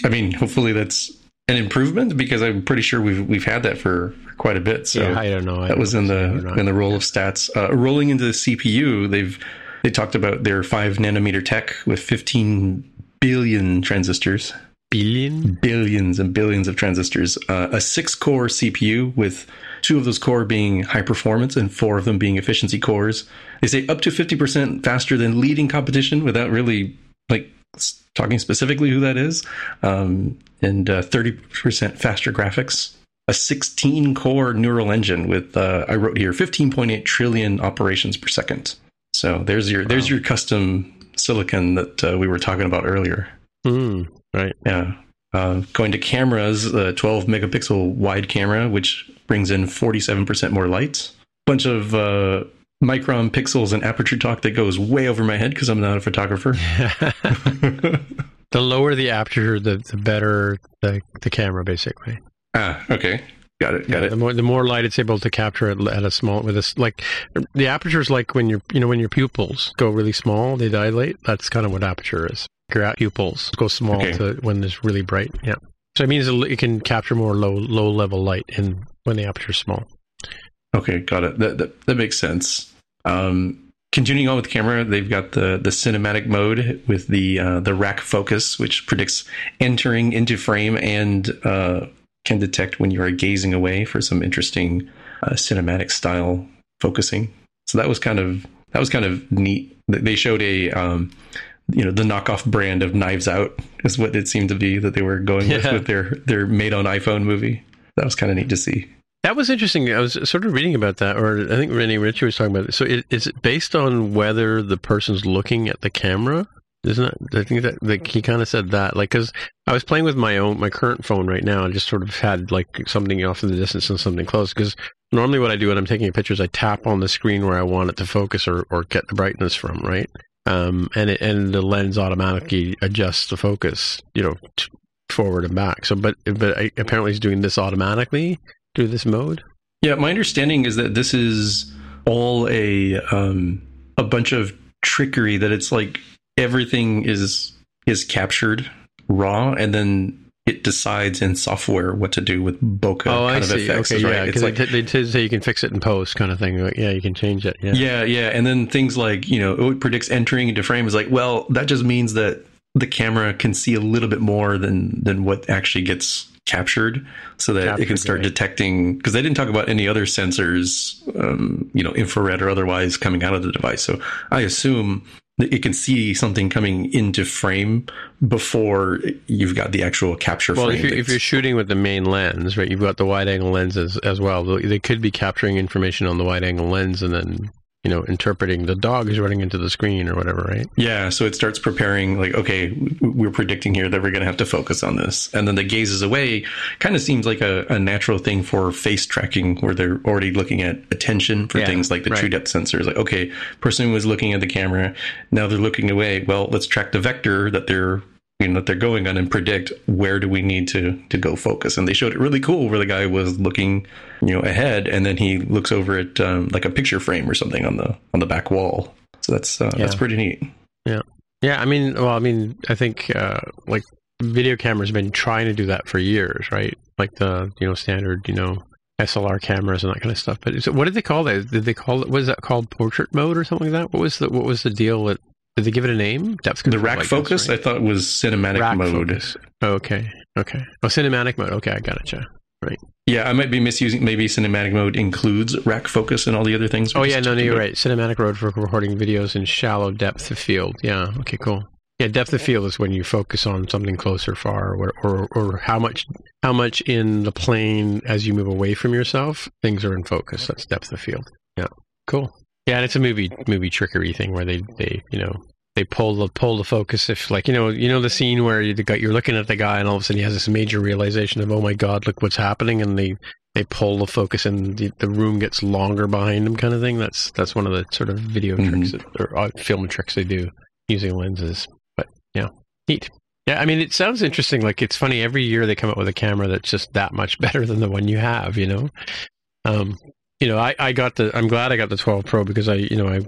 C: I mean, hopefully that's an improvement because I'm pretty sure we've we've had that for, for quite a bit. So
B: yeah, I don't know. I
C: that was in
B: if it's or
C: the in the roll of stats. Uh, rolling into the CPU, they've they talked about their five nanometer tech with 15 billion transistors.
B: Billion.
C: billions and billions of transistors. Uh, a six core CPU with two of those core being high performance and four of them being efficiency cores. They say up to 50% faster than leading competition without really like talking specifically who that is. Um, and uh, 30% faster graphics. A 16 core neural engine with, uh, I wrote here, 15.8 trillion operations per second. So there's your, there's your custom silicon that uh, we were talking about earlier.
B: Hmm.
C: Yeah. Uh, going to cameras, the 12 megapixel wide camera, which brings in 47% more light. Bunch of uh, micron pixels and aperture talk that goes way over my head because I'm not a photographer.
B: the lower the aperture, the the better the the camera, basically.
C: ah, okay. Got it. Got
B: Yeah,
C: it.
B: The more the more light it's able to capture at, at a small with a like the aperture is like when your you know when your pupils go really small, they dilate. That's kind of what aperture is. Out your pupils go small
C: Okay.
B: to when it's really bright. Yeah. So it means it can capture more low low level light in when the aperture is small.
C: Okay, got it. That that, that makes sense. Um, continuing on with camera, they've got the the cinematic mode with the uh, the rack focus, which predicts entering into frame and uh, can detect when you are gazing away for some interesting uh, cinematic style focusing. So that was kind of that was kind of neat. They showed a um, you know the knockoff brand of Knives Out is what it seemed to be that they were going with
B: Yeah.
C: with their their made on iPhone movie. That was kind of neat to see.
B: That was interesting. I was sort of reading about that, or I think Rene Ritchie was talking about it. So, it, is it based on whether the person's looking at the camera? Isn't that? I think that like he kind of said that, like, because I was playing with my own my current phone right now, and just sort of had like something off in the distance and something close. Because normally, what I do when I'm taking pictures, I tap on the screen where I want it to focus or or get the brightness from, right? Um, and it, and the lens automatically adjusts the focus, you know, t- forward and back. So, but but I, apparently, he's doing this automatically through this mode.
C: Yeah, my understanding is that this is all a um, a bunch of trickery. That it's like everything is is captured raw, and then it decides in software what to do with bokeh
B: Oh,
C: kind
B: I
C: of
B: see.
C: effects.
B: Okay,
C: right?
B: yeah,
C: it's
B: because
C: like
B: they, did say you can fix it in post, kind of thing. Like, yeah, you can change it. Yeah.
C: yeah, yeah, and then things like you know it predicts entering into frame is like well that just means that the camera can see a little bit more than than what actually gets captured so that it can start
B: right.
C: detecting because they didn't talk about any other sensors um, you know infrared or otherwise coming out of the device so i assume it can see something coming into frame before you've got the actual capture
B: Well, if you're, if you're shooting with the main lens, right, you've got the wide angle lenses as well. They could be capturing information on the wide angle lens and then, you know, interpreting the dog is running into the screen or whatever, right?
C: Yeah, so it starts preparing like, okay, we're predicting here that we're going to have to focus on this, and then the gazes away kind of seems like a, a natural thing for face tracking, where they're already looking at attention for
B: Yeah,
C: things like the
B: right.
C: true depth sensors. Like, okay, person was looking at the camera, now they're looking away. Well, let's track the vector that they're you know that they're going on and predict where do we need to to go focus. And they showed it really cool where the guy was looking you know ahead, and then he looks over at um, like a picture frame or something on the on the back wall. So that's uh, that's pretty neat.
B: Yeah, yeah I mean, well, I mean, I think uh, like video cameras have been trying to do that for years, right? Like the you know standard you know SLR cameras and that kind of stuff. But what did they call that? Did they call it? Was that called portrait mode or something like that? What was the what was the deal? That did they give it a name? Depth
C: The rack focus,
B: right?
C: I thought was cinematic
B: Rack
C: mode.
B: focus. Okay, okay. Oh, cinematic mode. Okay, I got it. Yeah. Right.
C: Yeah, I might be misusing. Maybe cinematic mode includes rack focus and all the other things.
B: Oh yeah, no, no, you're
C: about.
B: right. Cinematic mode for recording videos in shallow depth of field. Yeah. Okay. Cool. Yeah, depth of field is when you focus on something close or far, or, or or how much how much in the plane as you move away from yourself, things are in focus. That's depth of field. Yeah. Cool. Yeah, and it's a movie movie trickery thing where they they you know they pull the pull the focus if like you know you know the scene where you the guy, you're looking at the guy and all of a sudden he has this major realization of oh my god look what's happening and they they pull the focus and the, the room gets longer behind him kind of thing. That's that's one of the sort of video
C: Mhm.
B: tricks that, or uh, film tricks they do using lenses. But yeah neat. Yeah i mean it sounds interesting. Like it's funny every year they come up with a camera that's just that much better than the one you have you know? Um you know i i got the i'm glad i got the 12 pro because i you know i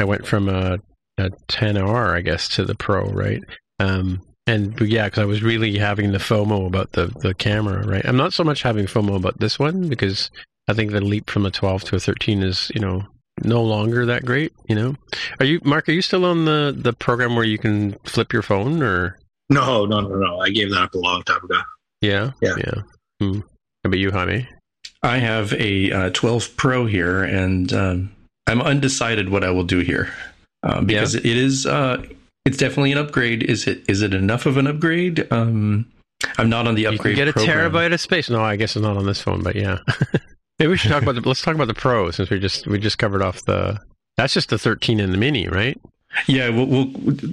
B: i went from a a 10R, I guess, to the Pro, right? Um, and but yeah, because I was really having the FOMO about the the camera, right? I'm not so much having FOMO about this one because I think the leap from a 12 to a 13 is, you know, no longer that great. You know, are you, Mark? Are you still on the the program where you can flip your phone, or
D: No, no, no, no. I gave that up a long time ago.
B: yeah,
D: Yeah.
B: yeah? Hmm. How about you, Jaime?
C: I have a uh, 12 Pro here, and um, I'm undecided what I will do here um, because it is. Uh, it's definitely an upgrade. Is it? Is it enough of an upgrade? Um, I'm not on the
B: You
C: upgrade.
B: get a
C: program.
B: terabyte of space. No, I guess it's not on this phone, but yeah. Maybe we should talk about the. Let's talk about the Pro since we just we just covered off the. That's just the 13 and the Mini, right?
C: Yeah, we'll, we'll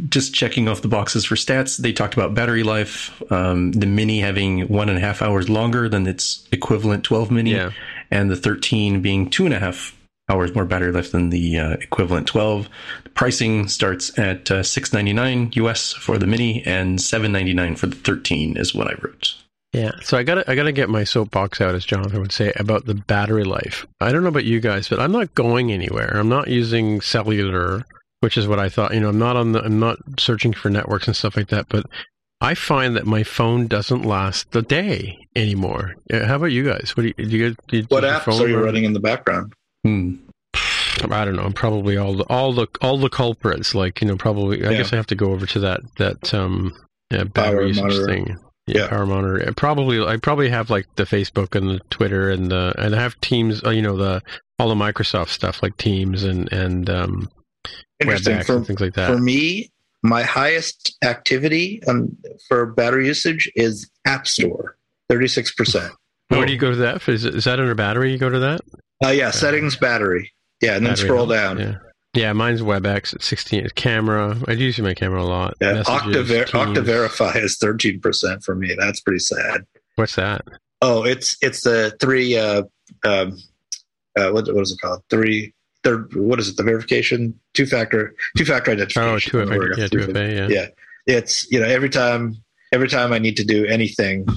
C: just checking off the boxes for stats. They talked about battery life. Um, the Mini having one and a half hours longer than its equivalent 12 Mini,
B: Yeah.
C: and the 13 being two and a half hours more battery life than the uh, equivalent 12. The pricing starts at uh, 6.99 US for the Mini and 7.99 for the 13 is what I wrote.
B: Yeah, so I gotta I gotta get my soapbox out, as Jonathan would say, about the battery life. I don't know about you guys, but I'm not going anywhere. I'm not using cellular, which is what I thought. You know, I'm not on the I'm not searching for networks and stuff like that. But I find that my phone doesn't last the day anymore. How about you guys? What do you, do you, do you
D: What apps
B: phone
D: are you
B: run-
D: running in the background?
C: Hmm.
B: I don't know. I'm probably all the all the all the culprits. Like you know, probably. I
D: Yeah.
B: guess I have to go over to that that um yeah, battery usage
D: monitor.
B: thing. Yeah,
D: Yeah.
B: power monitor. Uh, Probably. I probably have like the Facebook and the Twitter and the and I have Teams. Uh, you know the all the Microsoft stuff like Teams and and um
D: Interesting.
B: WebEx
D: For,
B: and things like that.
D: for me, my highest activity um, for battery usage is App Store, 36%.
B: Where do you go to that? Is, is that under battery? You go to that?
D: Uh, yeah, settings, battery. Yeah, and then scroll down.
B: Yeah. Yeah, mine's WebEx at 16. Camera. I do use my camera a lot.
D: Yeah,
B: Messages,
D: Octaver-
B: Okta
D: Verify is 13% for me. That's pretty sad.
B: What's that?
D: Oh, it's it's the three uh um uh what, what is it called? Three third what is it? The verification two factor two factor identification.
B: Oh, two
D: Whatever,
B: FA. Yeah, two FA. Yeah.
D: Yeah. It's you know every time every time I need to do anything,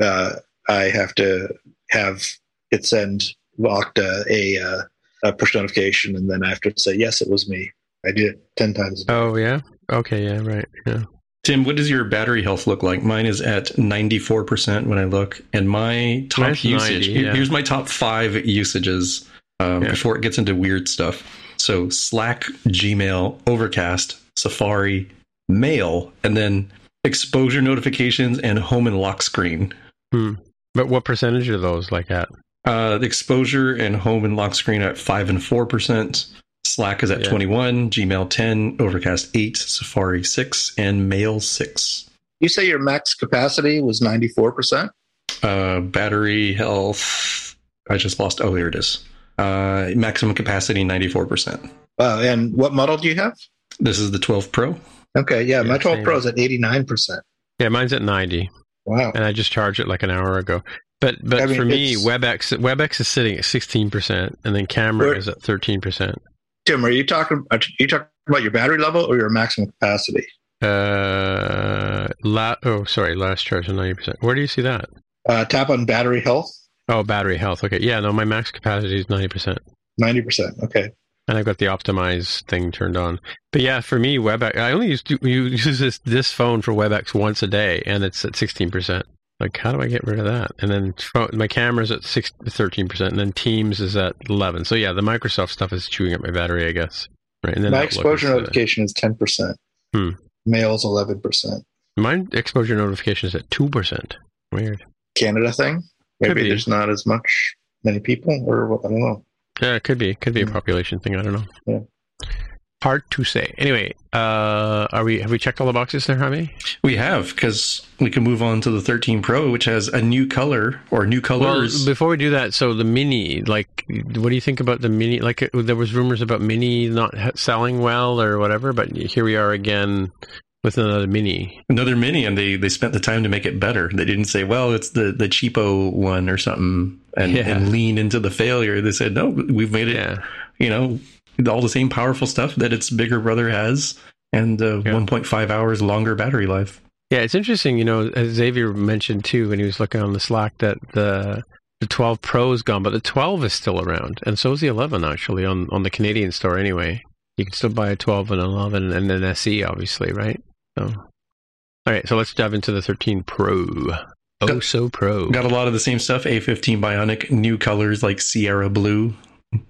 D: uh, I have to have it send Okta a uh, a push notification, and then I have to say yes, it was me. I did it ten times. a day.
B: Oh, yeah. Okay. Yeah. Right. Yeah.
C: Tim, what does your battery health look like? Mine is at 94% when I look. And my top
B: Mine's
C: usage,
B: 90, yeah.
C: here's my top five usages um,
B: Yeah.
C: before it gets into weird stuff. So Slack, Gmail, Overcast, Safari, Mail, and then exposure notifications and home and lock screen.
B: But what percentage are those like at?
C: Uh, the exposure and home and lock screen at 5 and 4%. Slack is at
B: Yeah.
C: 21, Gmail 10, Overcast 8, Safari 6, and Mail 6.
D: You say your max capacity was ninety four percent.
C: Uh, battery health. I just lost. Oh, here it is. Uh, maximum capacity 94%.
D: Wow, and what model do you have?
C: This is the 12 Pro.
D: Okay, yeah, my 12
B: same.
D: Pro is at eighty nine percent.
B: Yeah, mine's at 90,
D: Wow.
B: and I just charged it like an hour ago. But but
D: I mean,
B: for me,
D: it's-
B: WebEx WebEx is sitting at 16%, and then camera is at 13%.
D: Tim, are you talking? Are you talking about your battery level or your maximum capacity?
B: Uh, la- oh, sorry, last charge is 90%. Where do you see that?
D: Uh, tap on battery health,
B: Oh, battery health. Okay. Yeah, no, my max capacity is 90%.
D: ninety percent. Okay.
B: And I've got the optimize thing turned on. But yeah, for me, WebEx, I only use, use this, this phone for WebEx once a day, and it's at 16%. Like, how do I get rid of that? And then my camera's at six, 13%, and then Teams is at 11 So yeah, the Microsoft stuff is chewing up my battery, I guess. Right. And then
D: My
B: Outlook
D: exposure
B: is, uh,
D: notification is ten percent.
B: Hmm.
D: Mail's eleven percent.
B: My exposure notification is at 2%. Weird.
D: Canada thing. Maybe
B: be.
D: there's not as much many people, or what- I don't know.
B: Yeah, it could be. It could be a
D: Hmm.
B: population thing. I don't know.
D: Yeah.
B: Hard to say. Anyway, uh, are we? Have we checked all the boxes there, Jaime?
C: We have, because we can move on to the 13 Pro, which has a new color or new
B: Well,
C: colors.
B: before we do that, so the mini, like, what do you think about the mini? Like, uh, there was rumors about mini not selling well or whatever, but here we are again with another mini.
C: Another mini, and they, they spent the time to make it better. They didn't say, well, it's the, the cheapo one or something and,
B: Yeah.
C: and lean into the failure. They said, no, we've made it,
B: Yeah,
C: you know, all the same powerful stuff that its bigger brother has and uh,
B: Yeah.
C: 1.5 hours longer battery life.
B: yeah. It's interesting, you know, as Xavier mentioned too when he was looking on the Slack that the the 12 Pro is gone, but the 12 is still around, and so is the 11 actually on on the Canadian store anyway. You can still buy a 12 and 11 and an SE, obviously, right? So, all right, so let's dive into the 13 Pro. Oh,
C: Got-
B: so pro.
C: Got a lot of the same stuff. A15 Bionic, new colors like Sierra Blue,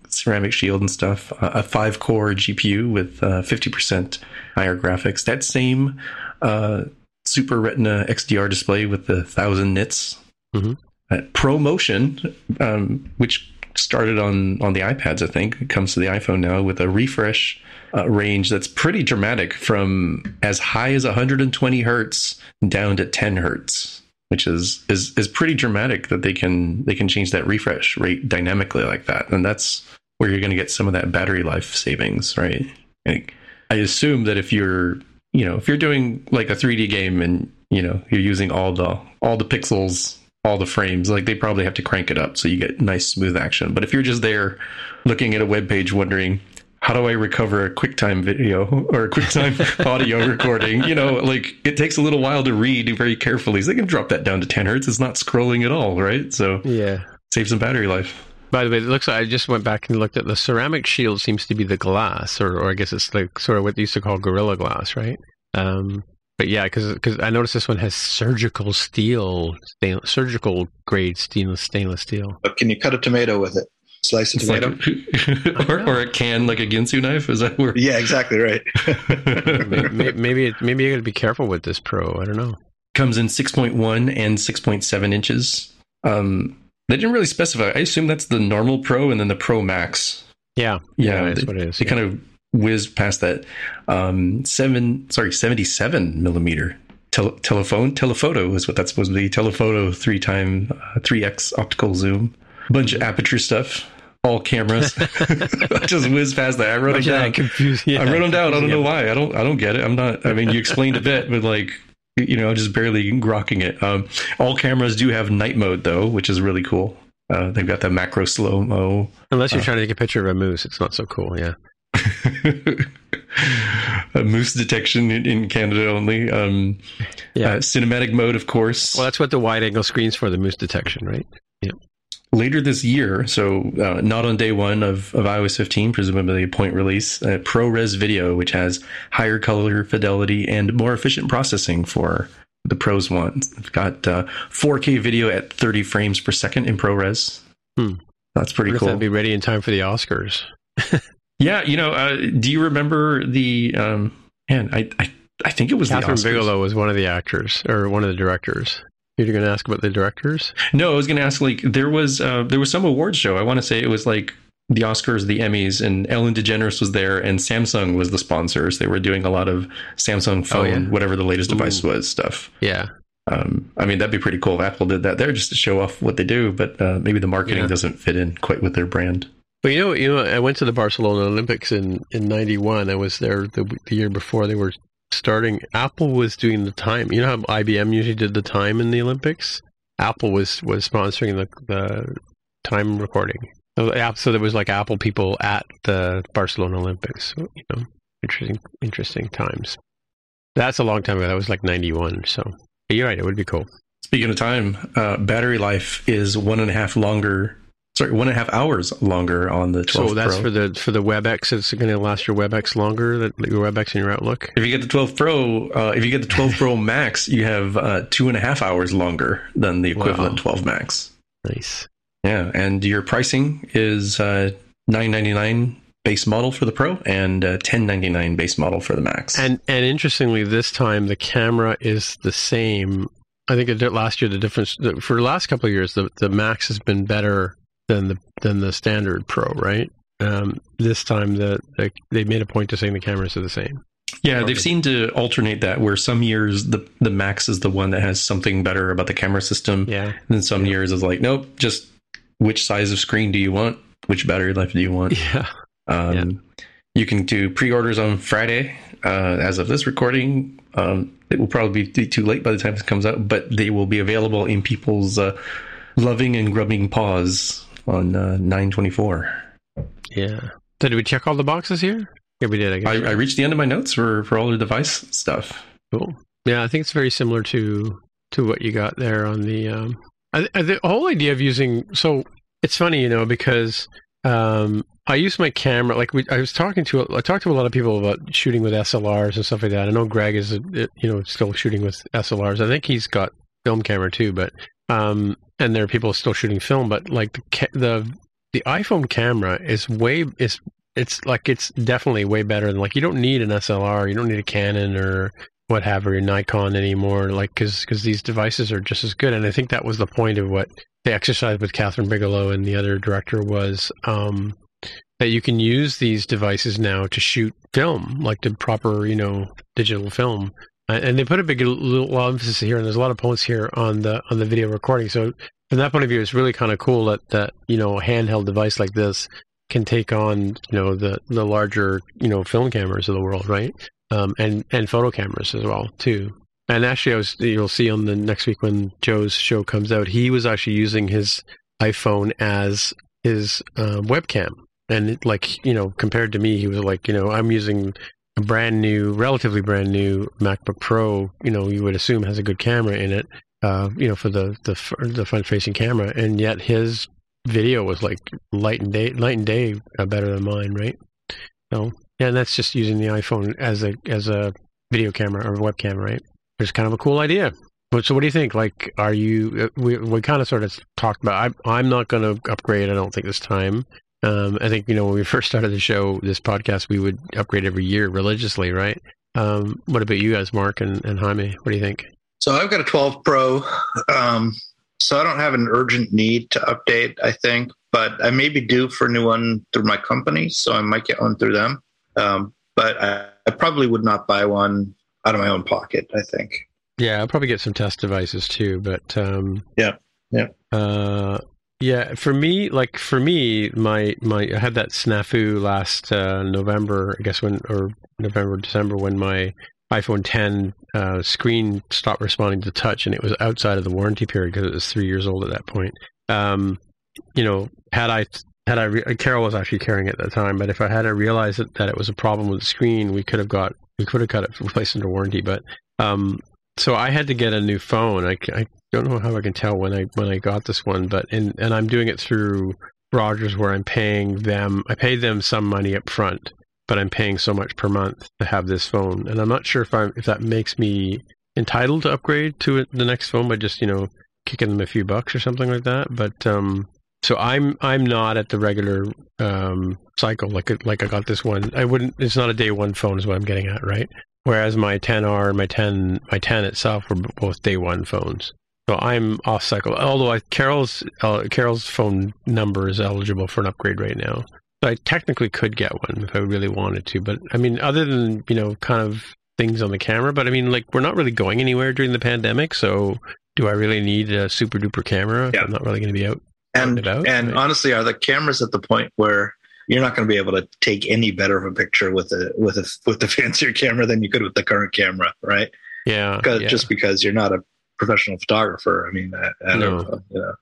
C: ceramic shield and stuff. Uh, a five core GPU with uh, 50% higher graphics. That same uh, Super Retina XDR display with the thousand nits.
B: Mhm.
C: Uh, ProMotion, um, which started on on the iPads, I think, it comes to the iPhone now with a refresh uh, range that's pretty dramatic from as high as 120 hertz down to 10 hertz which is is is pretty dramatic that they can they can change that refresh rate dynamically like that. And that's where you're going to get some of that battery life savings right? And i assume that if you're you know if you're doing like a 3d game and you know you're using all the all the pixels all the frames like they probably have to crank it up so you get nice smooth action. But if you're just there looking at a web page wondering how do I recover a QuickTime video or a QuickTime audio recording? You know, like it takes a little while to read very carefully. So they can drop that down to 10 hertz. It's not scrolling at all, right? So
B: Yeah.
C: save some battery life.
B: By the way, it looks like I just went back and looked at the ceramic shield seems to be the glass, or, or I guess it's like sort of what they used to call Gorilla Glass, right? Um, but yeah, because I noticed this one has surgical steel, stainless, surgical grade stainless stainless steel.
D: But can you cut a tomato with it? Slice a
C: It's
D: tomato.
C: or, or a can like a Ginsu knife. Is that where?
D: yeah, exactly right.
B: maybe maybe, it, maybe you got to be careful with this Pro. I don't know.
C: Comes in 6.1 and 6.7 inches. Um, they didn't really specify. I assume that's the normal Pro and then the Pro Max.
B: Yeah,
C: Yeah,
B: that's
C: they-
B: what it is.
C: They
B: yeah.
C: kind of whizzed past that. Um, seven, sorry, 77 millimeter tele- telephone. Telephoto is what that's supposed to be. Telephoto three time, uh, 3x optical zoom. Bunch of aperture stuff. All cameras. Just whizzed past that. I wrote them down.
B: confused. Yeah,
C: I wrote them down. I don't know why. I don't. I don't get it. I'm not. I mean, you explained a bit, but like, you know, just barely grokking it. Um, all cameras do have night mode though, which is really cool. Uh, they've got the macro slow mo.
B: Unless you're
C: Uh.
B: trying to take a picture of a moose, it's not so cool. Yeah.
C: a moose detection in, in Canada only. Um,
B: Yeah.
C: uh, cinematic mode, of course.
B: Well, that's what the wide angle screen's for, the moose detection, right?
C: Later this year, so uh, not on day one of, of iOS 15, presumably a point release, uh, ProRes Video, which has higher color fidelity and more efficient processing for the pros want. It's got uh, 4K video at 30 frames per second in ProRes.
B: Hmm.
C: That's pretty cool.
B: that'd be ready in time for the Oscars.
C: yeah, you know, uh, do you remember the um, man? I, I I think it was
B: Kathryn
C: the Oscars.
B: Bigelow was one of the actors or one of the directors. You're going to ask about the directors?
C: No, I was going to ask. Like, there was uh, there was some awards show. I want to say it was like the Oscars, the Emmys, and Ellen DeGeneres was there, and Samsung was the sponsors. They were doing a lot of Samsung phone,
B: Oh, yeah.
C: whatever the latest device was, stuff.
B: Yeah.
C: Um, I mean, that'd be pretty cool if Apple did that there just to show off what they do. But uh, maybe the marketing
B: Yeah.
C: doesn't fit in quite with their brand.
B: But you know, you know, I went to the Barcelona Olympics in in '91. I was there the, the year before they were starting. Apple was doing the time. You know how IBM usually did the time in the Olympics. Apple was was sponsoring the the time recording. So, so there was like Apple people at the Barcelona Olympics. So, you know, interesting interesting times. That's a long time ago. That was like '91. So but you're right. It would be cool.
C: Speaking of time, uh, battery life is one and a half longer. Sorry, one and a half hours longer on the 12
B: So that's
C: Pro.
B: for the for the WebEx. It's going to last your WebEx longer. That your WebEx and your Outlook.
C: If you get the 12 Pro, uh, if you get the 12 Pro Max, you have uh, two and a half hours longer than the equivalent
B: Wow.
C: 12 Max.
B: Nice.
C: Yeah, and your pricing is uh, 999 base model for the Pro and uh, 1099 base model for the Max.
B: And and interestingly, this time the camera is the same. I think it did last year the difference the, for the last couple of years the the Max has been better than the than the standard Pro, right? Um, this time the, the they made a point to saying the cameras are the same.
C: yeah, they've seemed to alternate that where some years the the Max is the one that has something better about the camera system,
B: Yeah.
C: and then some
B: Yeah.
C: years is like, nope, just which size of screen do you want? Which battery life do you want?
B: Yeah.
C: Um, You can do pre-orders on Friday. Uh, as of this recording, um, it will probably be too late by the time this comes out, but they will be available in people's uh, loving and grubbing paws on uh, 924.
B: Yeah. So did we check all the boxes here? Yeah, we did. I guess.
C: I, I reached the end of my notes for, for all the device stuff.
B: Cool. Yeah, I think it's very similar to to what you got there on the. Um, I, the whole idea of using so it's funny, you know, because um, I use my camera. Like we, I was talking to I talked to a lot of people about shooting with SLRs and stuff like that. I know Greg is, you know, still shooting with SLRs. I think he's got film camera too, but um, and there are people still shooting film. But like the the the iPhone camera is way is it's like it's definitely way better than like you don't need an SLR, you don't need a Canon or what have you, Nikon anymore, like because because these devices are just as good. And I think that was the point of what they exercised with Kathryn Bigelow and the other director was um, that you can use these devices now to shoot film, like the proper you know digital film. Uh, And they put a big little emphasis here, and there's a lot of points here on the on the video recording. So from that point of view, it's really kind of cool that that you know a handheld device like this can take on you know the the larger you know film cameras of the world, right? Um, and and photo cameras as well too. And actually, I was you'll see on the next week when Joe's show comes out, he was actually using his iPhone as his uh, webcam. and like you know, compared to me, he was like, you know, I'm using a brand new, relatively brand new MacBook Pro. You know, you would assume has a good camera in it. Uh, you know, for the the the front facing camera, and yet his video was like light and day, light and day uh, better than mine, right? So yeah, and that's just using the iPhone as a as a video camera or webcam, right? It's kind of a cool idea. But so, what do you think? Like, are you? Uh, we we kind of sort of talked about. I'm I'm not going to upgrade. I don't think this time. Um, I think you know when we first started the show, this podcast, we would upgrade every year religiously, right? Um, what about you guys, Mark and, and Jaime? What do you think?
D: So I've got a 12 Pro. Um, so I don't have an urgent need to update. I think, but I may be due for a new one through my company, so I might get one through them. Um, but I, I probably would not buy one out of my own pocket. I think.
B: Yeah, I'll probably get some test devices too. But um,
D: yeah, yeah.
B: Uh, yeah, for me, like for me, my my I had that snafu last uh, November, I guess when or November December when my iPhone 10 uh, screen stopped responding to touch, and it was outside of the warranty period because it was three years old at that point. Um, you know, had I had I re- Carol was actually carrying it at the time, but if I had realized that, that it was a problem with the screen, we could have got we could have got it replaced under warranty. But um, so I had to get a new phone. I, I don't know how I can tell when I when I got this one, but and and I'm doing it through Rogers, where I'm paying them. I paid them some money up front, but I'm paying so much per month to have this phone, and I'm not sure if I'm if that makes me entitled to upgrade to the next phone by just you know kicking them a few bucks or something like that. But um, so I'm I'm not at the regular um, cycle like like I got this one. I wouldn't. It's not a day one phone is what I'm getting at, right? Whereas my 10R and my 10 my 10 itself were both day one phones. So I'm off cycle. Although I, Carol's uh, Carol's phone number is eligible for an upgrade right now. So I technically could get one if I really wanted to. But I mean, other than you know, kind of things on the camera. But I mean, like we're not really going anywhere during the pandemic. So do I really need a super duper camera?
D: Yeah.
B: I'm not really going to be out
D: and
B: about,
D: and
B: right?
D: honestly, are the cameras at the point where you're not going to be able to take any better of a picture with a with a with the fancier camera than you could with the current camera, right?
B: Yeah,
D: Because
B: yeah.
D: just because you're not a professional photographer, I mean, I,
B: No.
D: know. You know.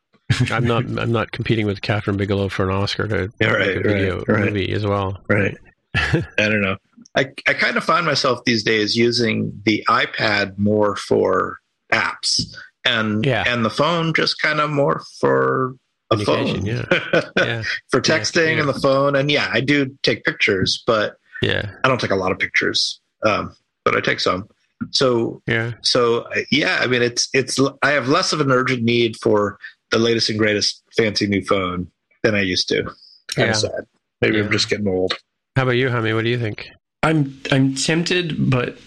B: I'm not. I'm not competing with Kathryn Bigelow for an Oscar to
D: Yeah,
B: make a video
D: right, right.
B: movie as well.
D: Right. I don't know. I, I kind of find myself these days using the iPad more for apps and
B: Yeah.
D: and the phone just kind of more for a phone.
B: Communication, Yeah,
D: for texting
B: yeah.
D: and the phone. And yeah, I do take pictures, but
B: yeah,
D: I don't take a lot of pictures. Um, but I take some. So
B: yeah.
D: so uh, yeah, I mean it's it's I have less of an urgent need for the latest and greatest fancy new phone than I used to. Kind
B: Yeah.
D: of sad. Maybe
B: Yeah.
D: I'm just getting old.
B: How about you, Jaime? What do you think?
C: I'm I'm tempted, but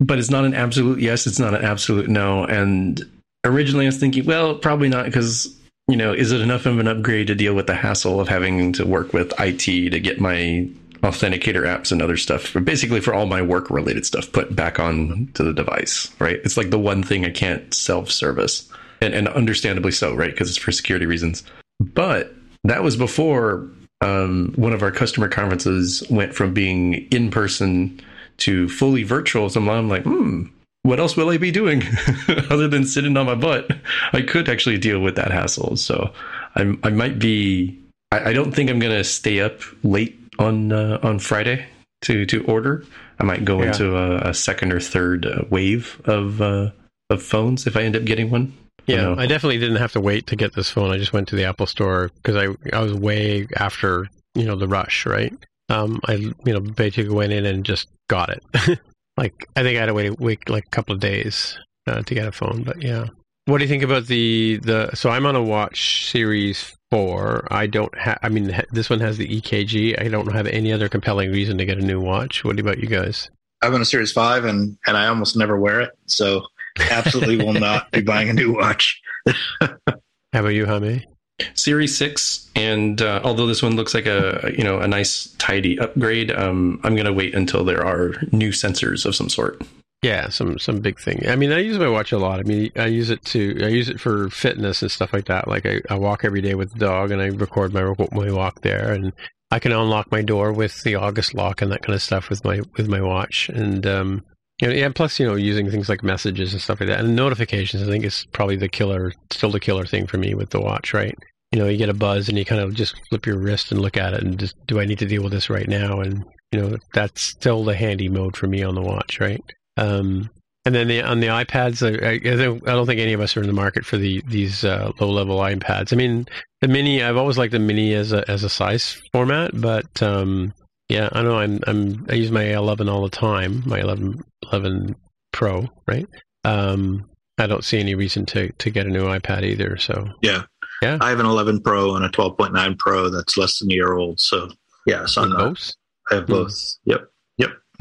C: but it's not an absolute yes. It's not an absolute no. And originally, I was thinking, well, probably not because you know, is it enough of an upgrade to deal with the hassle of having to work with IT to get my authenticator apps and other stuff, for basically for all my work related stuff, put back on to the device, right? It's like the one thing I can't self service, and, and understandably so, right? Because it's for security reasons. But that was before um, one of our customer conferences went from being in person to fully virtual. So I'm like, hmm, what else will I be doing other than sitting on my butt? I could actually deal with that hassle. So I'm, I might be. I, I don't think I'm going to stay up late on uh, on Friday to to order. I might go
B: Yeah.
C: into a, a second or third uh, wave of uh, of phones if I end up getting one.
B: Yeah. I definitely didn't have to wait to get this phone. I just went to the Apple Store because I I was way after you know the rush, right? Um, I you know basically went in and just got it. like I think I had to wait, wait like a couple of days uh, to get a phone, but yeah. What do you think about the the? So I'm on a Watch Series Four. I don't have. I mean, this one has the EKG. I don't have any other compelling reason to get a new watch. What about you guys?
D: I'm on a Series Five, and and I almost never wear it, so absolutely will not be buying a new watch.
B: How about you, Jaime?
C: Series six, and uh, although this one looks like a you know a nice tidy upgrade, um, I'm gonna wait until there are new sensors of some sort.
B: Yeah, some some big thing. I mean, I use my watch a lot. I mean, I use it to I use it for fitness and stuff like that. Like I, I walk every day with the dog, and I record my my walk there, and I can unlock my door with the August lock and that kind of stuff with my with my watch. And um, you know, yeah, plus you know, using things like messages and stuff like that, and notifications. I think is probably the killer, still the killer thing for me with the watch, right? you know, you get a buzz and you kind of just flip your wrist and look at it and just, do I need to deal with this right now? And you know, that's still the handy mode for me on the watch, right? Um, and then the, on the iPads, I, I, don't, I don't think any of us are in the market for the these uh, low level iPads. I mean, the mini, I've always liked the mini as a as a size format, but um, yeah, I know I'm I'm I use my 11 all the time, my 11 11 Pro, right? Um, I don't see any reason to to get a new iPad either. So
D: Yeah.
B: Yeah.
D: I have an 11 Pro and a 12.9 Pro that's less than a year old. So yeah, so I'm not,
B: both,
D: I have
B: Hmm.
D: both. Yep.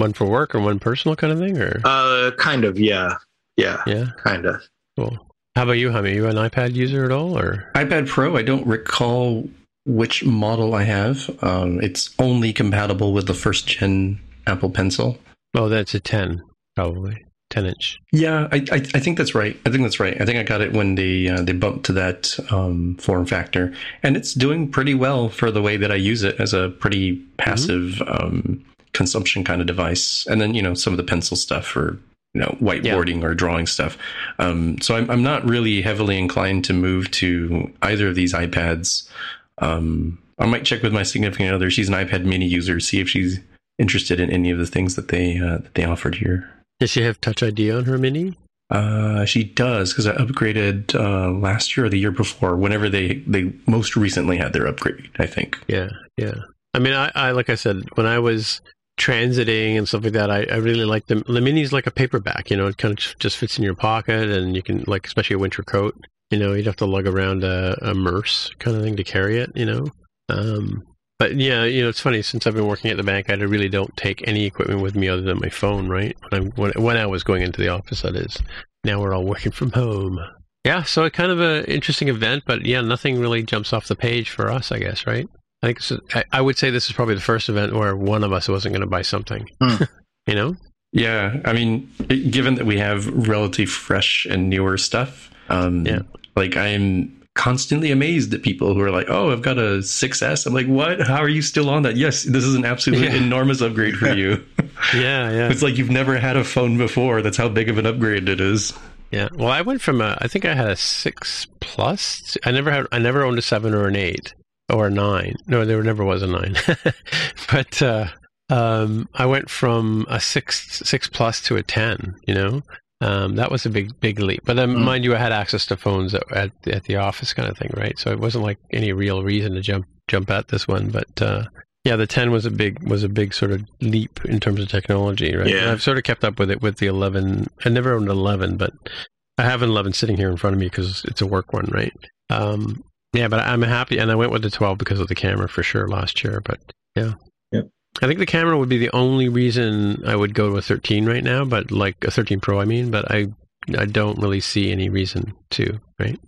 B: One for work or one personal kind of thing, or
D: Uh, kind of. Yeah. Yeah.
B: yeah,
D: Kind of.
B: cool. How about you, Jaime? You an iPad user at all, or
C: iPad Pro, I don't recall which model I have. Um, it's only compatible with the first gen Apple Pencil.
B: oh, that's a 10 probably 10 inch.
C: Yeah, I, I, I think that's right. I think that's right. I think I got it when they uh, they bumped to that um, form factor, and it's doing pretty well for the way that I use it as a pretty passive um, consumption kind of device. And then you know some of the pencil stuff for you know whiteboarding or drawing stuff. Um, so I'm I'm not really heavily inclined to move to either of these iPads. Um, I might check with my significant other. She's an iPad Mini user. See if she's interested in any of the things that they uh, that they offered here.
B: Does she have Touch ID on her mini?
C: Uh, she does because I upgraded uh, last year or the year before. Whenever they they most recently had their upgrade, I think.
B: Yeah, yeah. I mean, I, I like I said when I was transiting and stuff like that, I, I really like the the mini's like a paperback. You know, it kind of just fits in your pocket, and you can like, especially a winter coat. You know, you'd have to lug around a, a kind of thing to carry it. You know, um, but yeah, you know, it's funny since I've been working at the bank, I really don't take any equipment with me other than my phone. Right when when, when I was going into the office, that is. Now we're all working from home. Yeah, so a kind of an interesting event, but yeah, nothing really jumps off the page for us, I guess, right? I think this is, I, I would say this is probably the first event where one of us wasn't going to buy something.
D: Hmm.
B: you know?
C: Yeah, I mean, it- given that we have relatively fresh and newer stuff, um,
B: Yeah.
C: like I'm constantly amazed at people who are like, "Oh, I've got a 6S." I'm like, "What? How are you still on that?" Yes, this is an absolutely
B: Yeah.
C: enormous upgrade for you.
B: Yeah, yeah,
C: it's like you've never had a phone before. That's how big of an upgrade it is.
B: yeah. Well, I went from a, I think I had a six plus. I never had, I never owned a seven or an eight or a nine. No, there never was a nine. but uh, um, I went from a six six plus to a ten. You know, um, that was a big big leap. But then,
D: Mm.
B: mind you, I had access to phones at, at at the office, kind of thing, right? So it wasn't like any real reason to jump jump at this one. But uh, yeah, the ten was a big was a big sort of leap in terms of technology, right?
D: Yeah.
B: And I've sort of kept up with it with the eleven. I never owned an eleven, but I have an eleven sitting here in front of me because it's a work one, right? Um, yeah, but I'm happy, and I went with the 12 because of the camera for sure last year. But yeah,
D: Yep.
B: I think the camera would be the only reason I would go to a 13 right now, but like a 13 Pro, I mean. But I, I don't really see any reason to, right?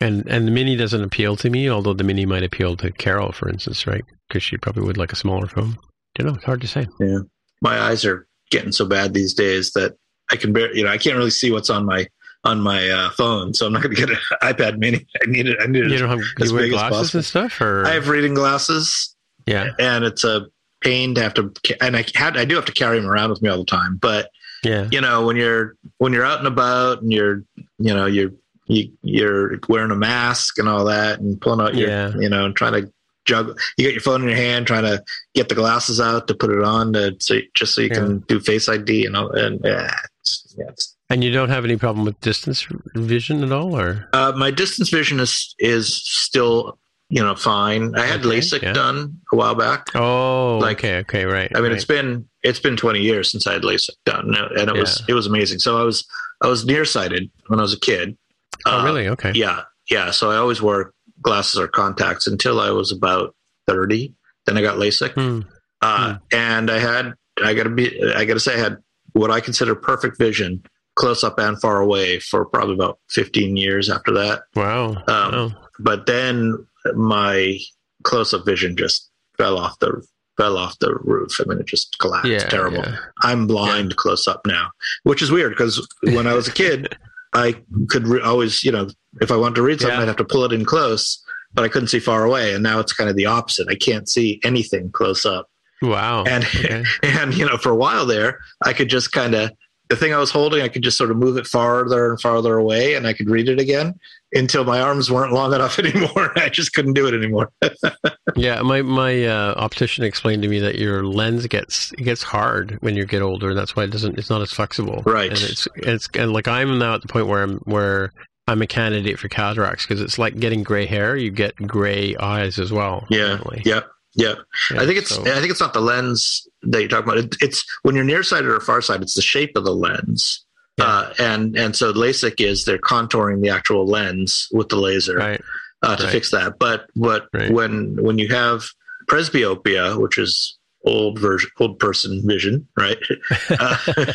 B: And and the Mini doesn't appeal to me, although the Mini might appeal to Carol, for instance, right? Because she probably would like a smaller phone. don't know. It's hard to say.
D: Yeah, my eyes are getting so bad these days that I can bear, you know, I can't really see what's on my on my uh, phone, so I'm not going to get an iPad Mini. I need it. I need
B: You
D: it.
B: don't have
D: as
B: you wear glasses and stuff, or
D: I have reading glasses,
B: yeah,
D: and it's a pain to have to. And I had I do have to carry them around with me all the time. But
B: yeah,
D: you know, when you're when you're out and about and you're you know you're you, you're wearing a mask and all that and pulling out your
B: Yeah.
D: you know and trying to juggle. You got your phone in your hand, trying to get the glasses out to put it on to so just so you can do Face ID and all. And yeah, it's, yeah, it's
B: And you don't have any problem with distance vision at all, or
D: Uh, my distance vision is is still you know fine. I had
B: Okay,
D: LASIK
B: yeah.
D: done a while back.
B: oh,
D: Like-
B: okay, okay, right.
D: I mean,
B: right.
D: it's been it's been 20 years since I had LASIK done, and it was it was amazing. So I was I was nearsighted when I was a kid.
B: oh,
D: Uh,
B: really? Okay,
D: Yeah, yeah. So I always wore glasses or contacts until I was about 30. Then I got LASIK,
B: Hmm.
D: uh, and I had I got to be I got to say I had what I consider perfect vision, close up and far away, for probably about 15 years after that.
B: Wow.
D: Um,
B: wow.
D: but then my close-up vision just fell off the fell off the roof. I mean, it just collapsed.
B: Yeah,
D: Terrible.
B: yeah.
D: I'm blind close up now, which is weird because when I was a kid, I could re- always, you know, if I wanted to read something,
B: Yeah.
D: I'd have to pull it in close, but I couldn't see far away. And now it's kind of the opposite. I can't see anything close up.
B: Wow.
D: And
B: okay.
D: and you know, for a while there, I could just kind of the thing I was holding, I could just sort of move it farther and farther away, and I could read it again. until my arms weren't long enough anymore. I just couldn't do it anymore.
B: yeah, my my uh, optician explained to me that your lens gets it gets hard when you get older, and that's why it doesn't. It's not as flexible.
D: Right.
B: And it's it's and like I'm now at the point where I'm where I'm a candidate for cataracts because it's like getting gray hair. You get gray eyes as well.
D: Yeah.
B: apparently.
D: Yeah. Yeah.
B: Yeah,
D: I think it's
B: so-
D: I think it's not the lens that you're talking about. It, it's when you're nearsighted or farsighted, it's the shape of the lens.
B: Yeah.
D: Uh, and and so LASIK is they're contouring the actual lens with the laser
B: right.
D: uh, to
B: right.
D: fix that. But but
B: Right.
D: when when you have presbyopia, which is old version old person vision, right? Uh,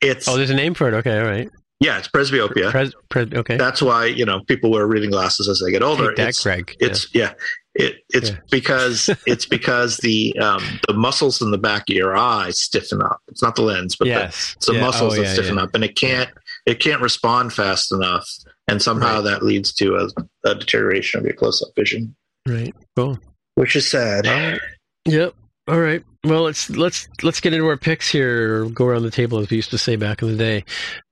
D: it's
B: Oh, there's a name for it. Okay, all right.
D: yeah, it's presbyopia.
B: Pres, pres, okay.
D: That's why you know people wear reading glasses as they get older.
B: Take that,
D: It's- it's yeah. It it's
B: Yeah.
D: because it's because the um, the muscles in the back of your eye stiffen up. It's not the lens, but
B: Yeah.
D: the, it's the
B: Yeah.
D: muscles
B: Oh,
D: that
B: yeah,
D: stiffen
B: yeah.
D: up, and it can't it can't respond fast enough, and somehow
B: Right.
D: that leads to a, a deterioration of your close up vision,
B: Right. Cool.
D: which is sad.
B: All right. Yep. All right. Well, let's let's let's get into our picks here. Go around the table as we used to say back in the day.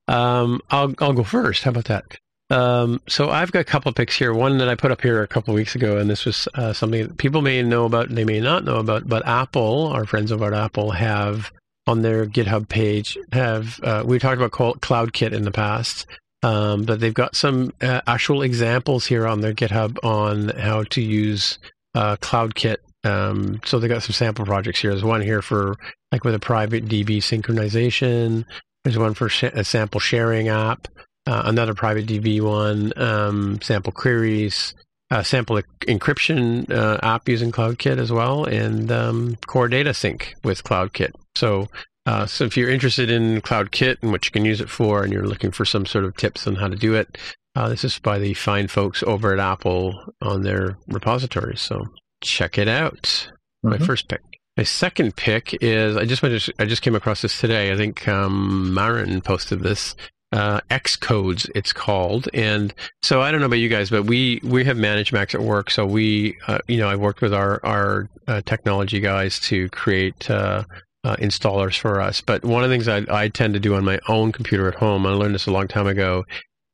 B: Um, I'll I'll go first. How about that? Um, so I've got a couple of picks here. One that I put up here a couple weeks ago, and this was uh, something that people may know about, and they may not know about. But Apple, our friends over at Apple, have on their GitHub page have uh, we talked about CloudKit in the past. Um, but they've got some uh, actual examples here on their GitHub on how to use uh, CloudKit um, so they got some sample projects here. There's one here for like with a private DB synchronization. There's one for sh- a sample sharing app. Uh, another private DB one. Um, sample queries. Uh, sample e- encryption uh, app using CloudKit as well, and um, core data sync with CloudKit. So, uh, so if you're interested in CloudKit and what you can use it for, and you're looking for some sort of tips on how to do it, uh, this is by the fine folks over at Apple on their repository. So check it out. My
D: Mhm.
B: first pick. My second pick is I just went to, I just came across this today. I think um, Marin posted this. Uh, Xcodes, it's called, and so I don't know about you guys, but we we have managed Macs at work. So we, uh, you know, I worked with our our uh, technology guys to create uh, uh, installers for us. But one of the things I, I tend to do on my own computer at home, I learned this a long time ago,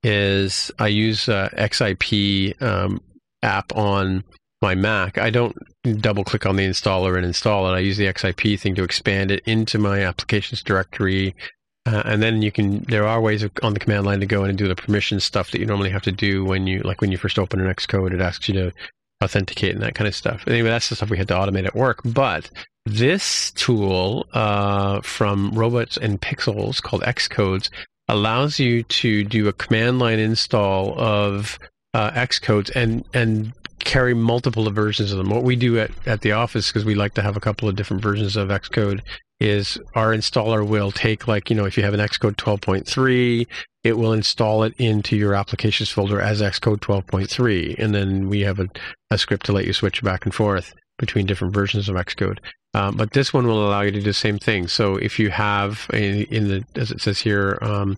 B: is I use uh, XIP um, app on my Mac. I don't double click on the installer and install it. I use the XIP thing to expand it into my applications directory. Uh, and then you can, there are ways of, on the command line to go in and do the permission stuff that you normally have to do when you, like when you first open an Xcode, it asks you to authenticate and that kind of stuff. Anyway, that's the stuff we had to automate at work. But this tool uh, from Robots and Pencils called Xcodes allows you to do a command line install of uh, Xcodes and and carry multiple versions of them. What we do at, at the office, because we like to have a couple of different versions of Xcode, is our installer will take like, you know, if you have an Xcode 12.3, it will install it into your applications folder as Xcode 12.3. And then we have a, a script to let you switch back and forth between different versions of Xcode. Um, but this one will allow you to do the same thing. So if you have a, in the, as it says here, um,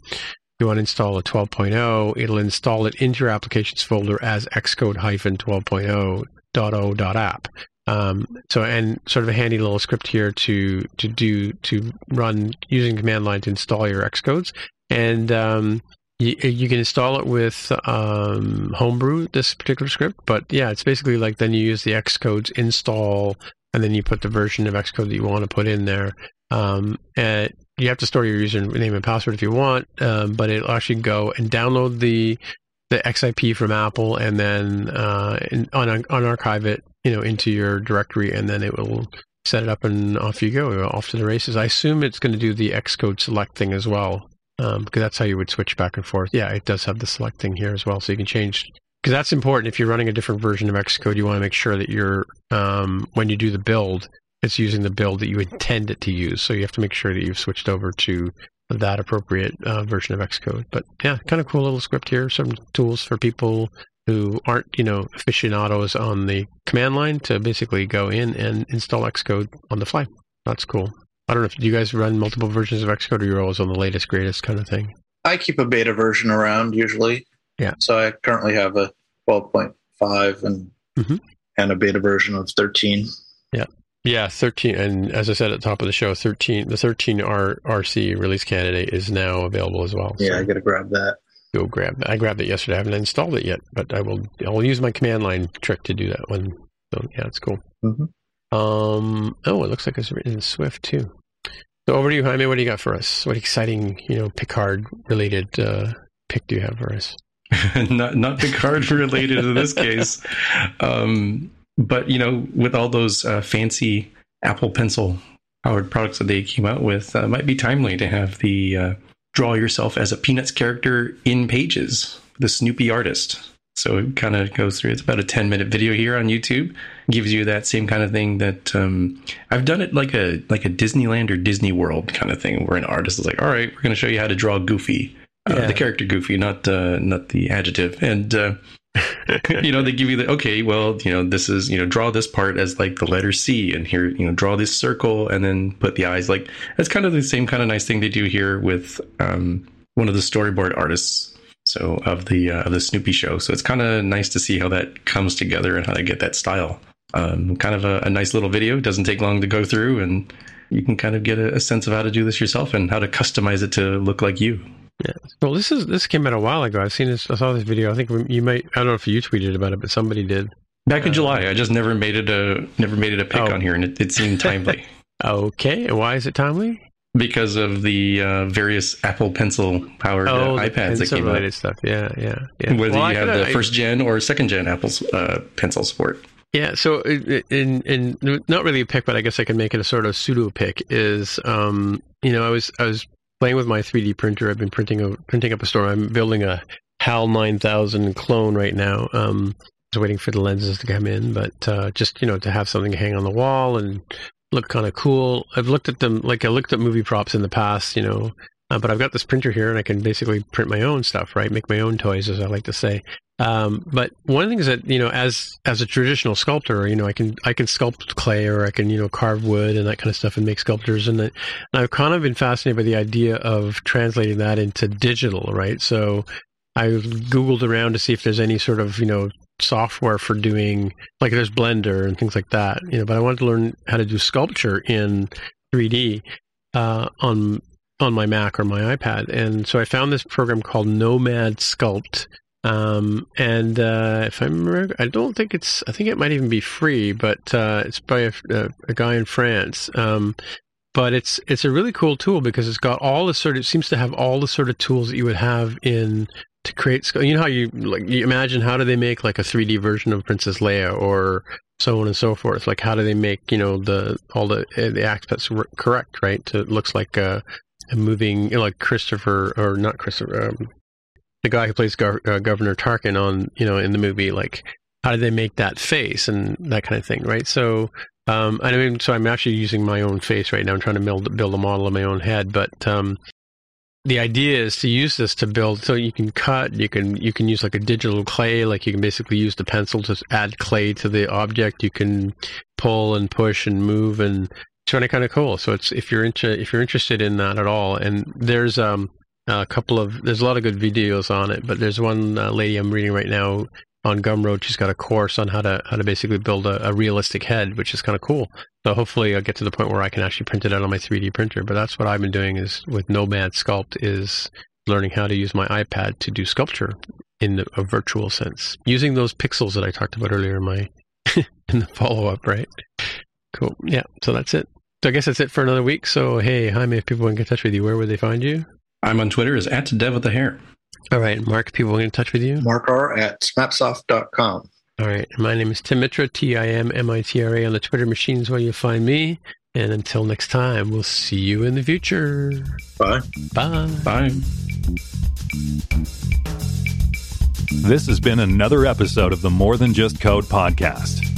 B: you want to install a 12.0, it'll install it into your applications folder as Xcode hyphen 12.0.0.app. Um, so, and sort of a handy little script here to, to do, to run using command line to install your Xcodes. And, um, you, you can install it with um, Homebrew, this particular script. But yeah, it's basically like then you use the Xcodes install, and then you put the version of Xcode that you want to put in there. Um, and you have to store your username and password if you want, um, but it'll actually go and download the the XIP from Apple, and then uh, unarchive it, you know, into your directory, and then it will set it up, and off you go, off to the races. I assume it's going to do the Xcode select thing as well, um, because that's how you would switch back and forth. Yeah, it does have the select thing here as well, so you can change. Because that's important. If you're running a different version of Xcode, you want to make sure that you're um, when you do the build, it's using the build that you intend it to use. So you have to make sure that you've switched over to that appropriate uh, version of Xcode. But yeah, kind of cool little script here. Some tools for people who aren't, you know, aficionados on the command line to basically go in and install Xcode on the fly. That's cool. I don't know if do you guys run multiple versions of Xcode or you're always on the latest, greatest kind of thing.
D: I keep a beta version around usually.
B: Yeah.
D: So I currently have a 12.5 and
B: Mhm.
D: and a beta version of 13.
B: Yeah, Yeah, 13, and as I said at the top of the show, 13, the 13 R, RC release candidate is now available as well.
D: Yeah, I got to grab that.
B: Go grab that. I grabbed it yesterday. I haven't installed it yet, but I will. I'll use my command line trick to do that one. So yeah, it's cool.
D: Mhm.
B: Um. Oh, it looks like it's written in Swift too. So over to you, Jaime. What do you got for us? What exciting, you know, Picard related uh, pick do you have for us?
C: not not Picard related in this case, um, but you know, with all those uh, fancy Apple Pencil powered products that they came out with, uh, might be timely to have the uh, draw yourself as a Peanuts character in Pages, the Snoopy artist. So it kind of goes through. It's about a ten minute video here on YouTube. Gives you that same kind of thing that um, I've done it like a like a Disneyland or Disney World kind of thing, where an artist is like, "All right, we're going to show you how to draw Goofy." Uh,
B: Yeah.
C: the character goofy, not uh, not the adjective. And uh, you know, they give you the okay, well, you know, this is you know, draw this part as like the letter C, and here you know, draw this circle, and then put the eyes. Like that's kind of the same kind of nice thing they do here with um, one of the storyboard artists. So of the uh, of the Snoopy show. So it's kind of nice to see how that comes together and how they get that style. Um, kind of a, a nice little video. Doesn't take long to go through, and you can kind of get a, a sense of how to do this yourself and how to customize it to look like you.
B: Well, this is this came out a while ago. I've seen this. I saw this video. I think you might. I don't know if you tweeted about it, but somebody did.
C: Back in
B: Uh,
C: July, I just never made it a never made it a pick
B: Oh.
C: on here, and it, it seemed timely
B: Okay, why is it timely?
C: because of the uh, various Apple Pencil powered uh,
B: Oh, the
C: iPads that came out.
B: related stuff. Yeah, yeah, yeah.
C: Whether
B: Well,
C: you have
B: coulda-
C: the
B: I-
C: first gen or second gen Apple's uh, pencil support.
B: Yeah, so in, in in not really a pick, but I guess I can make it a sort of pseudo pick. Is um, you know, I was I was playing with my 3D printer. I've been printing a printing up a store. I'm building a HAL 9000 clone right now. Um, was waiting for the lenses to come in, but uh, just you know to have something hang on the wall and look kind of cool. I've looked at them like I looked at movie props in the past, you know. Uh, but I've got this printer here, and I can basically print my own stuff, right? Make my own toys, as I like to say. Um, but one of the things that you know, as as a traditional sculptor, you know, I can I can sculpt clay or I can you know carve wood and that kind of stuff and make sculptures. And, that, and I've kind of been fascinated by the idea of translating that into digital, right? So I googled around to see if there's any sort of you know software for doing like there's Blender and things like that, you know. But I wanted to learn how to do sculpture in 3D uh, on on my Mac or my iPad, and so I found this program called Nomad Sculpt. Um, and uh, if I remember, I don't think it's. I think it might even be free, but uh, it's by a, a, a guy in France. Um, but it's it's a really cool tool because it's got all the sort of it seems to have all the sort of tools that you would have in to create. You know how you like you imagine how do they make like a 3D version of Princess Leia or so on and so forth. Like how do they make you know the all the uh, the aspects correct, right? So it looks like a, a moving you know, like Christopher or not Christopher. Um, the guy who plays Gov- uh, Governor Tarkin on you know in the movie, like how did they make that face and that kind of thing, right? So, um, I mean, so I'm actually using my own face right now. I'm trying to build build a model of my own head, but um, the idea is to use this to build. So you can cut, you can you can use like a digital clay, like you can basically use the pencil to add clay to the object. You can pull and push and move and it's really kind of cool. So it's if you're inter- if you're interested in that at all, and there's um a couple of there's a lot of good videos on it, but there's one uh, lady I'm reading right now on Gumroad. She's got a course on how to how to basically build a, a realistic head, which is kind of cool. So hopefully I'll get to the point where I can actually print it out on my 3D printer. But that's what I've been doing is with Nomad Sculpt is learning how to use my iPad to do sculpture in a virtual sense, using those pixels that I talked about earlier in my in the follow up. Right? Cool. Yeah. So that's it. So I guess that's it for another week. So hey, Jaime, if people want to get in touch with you, where would they find you?
C: I'm on Twitter as at dev with the hair.
B: All right, Mark, people want get in touch with you.
D: Mark R at smapsoft.com.
B: All right, my name is Tim Mitra, T I M M I T R A on the Twitter machines where you find me. And until next time, we'll see you in the future.
D: Bye.
B: Bye.
C: Bye.
A: This has been another episode of the More Than Just Code podcast.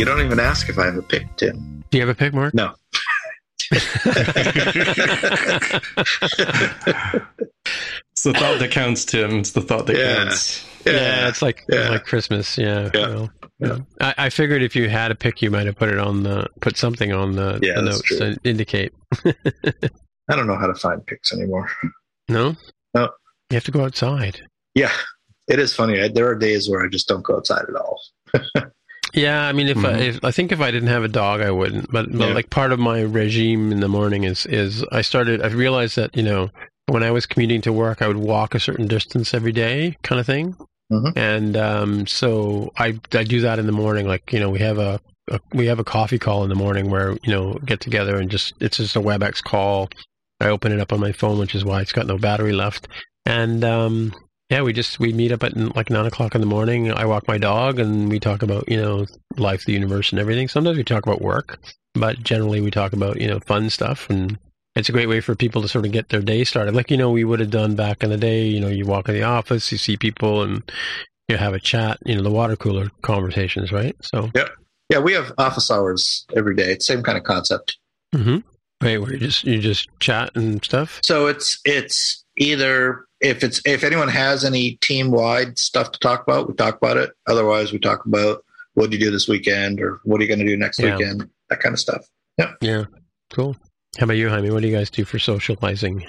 D: You don't even ask if I have a pick, Tim.
B: Do you have a pick, Mark?
D: No.
C: It's the thought that counts, Tim. It's the thought that
D: Yeah.
C: counts.
B: Yeah, it's like
D: Yeah.
B: like Christmas. Yeah.
D: Yeah.
B: well,
D: Yeah.
B: I, I figured if you had a pick, you might have put it on the put something on the,
D: Yeah,
B: the notes
D: true.
B: to indicate.
D: I don't know how to find picks anymore.
B: No.
D: No.
B: You have to go outside.
D: Yeah, it is funny. I, there are days where I just don't go outside at all.
B: Yeah, I mean, if, I,
C: Mhm.
B: if I think if I didn't have a dog, I wouldn't. But, but
D: Yeah.
B: like part of my regime in the morning is is I started. I realized that you know when I was commuting to work, I would walk a certain distance every day, kind of thing.
D: Mhm.
B: And um, so I I do that in the morning. Like you know, we have a, a we have a coffee call in the morning where you know get together and just it's just a WebEx call. I open it up on my phone, which is why it's got no battery left. And um, yeah, we just we meet up at like nine o'clock in the morning. I walk my dog, and we talk about you know life, the universe, and everything. Sometimes we talk about work, but generally we talk about you know fun stuff, and it's a great way for people to sort of get their day started. Like you know we would have done back in the day. You know, you walk in the office, you see people, and you have a chat. You know, the water cooler conversations, right? So,
D: Yeah, yeah, we have office hours every day. It's same kind of concept.
B: Mm-hmm. right where you just you just chat and stuff.
D: So it's it's either if it's if anyone has any team wide stuff to talk about, we talk about it. Otherwise, we talk about what do you do this weekend or what are you going to do next
B: Yeah.
D: weekend, that kind of stuff.
B: Yeah, Yeah. cool. How about you, Jaime? What do you guys do for socializing?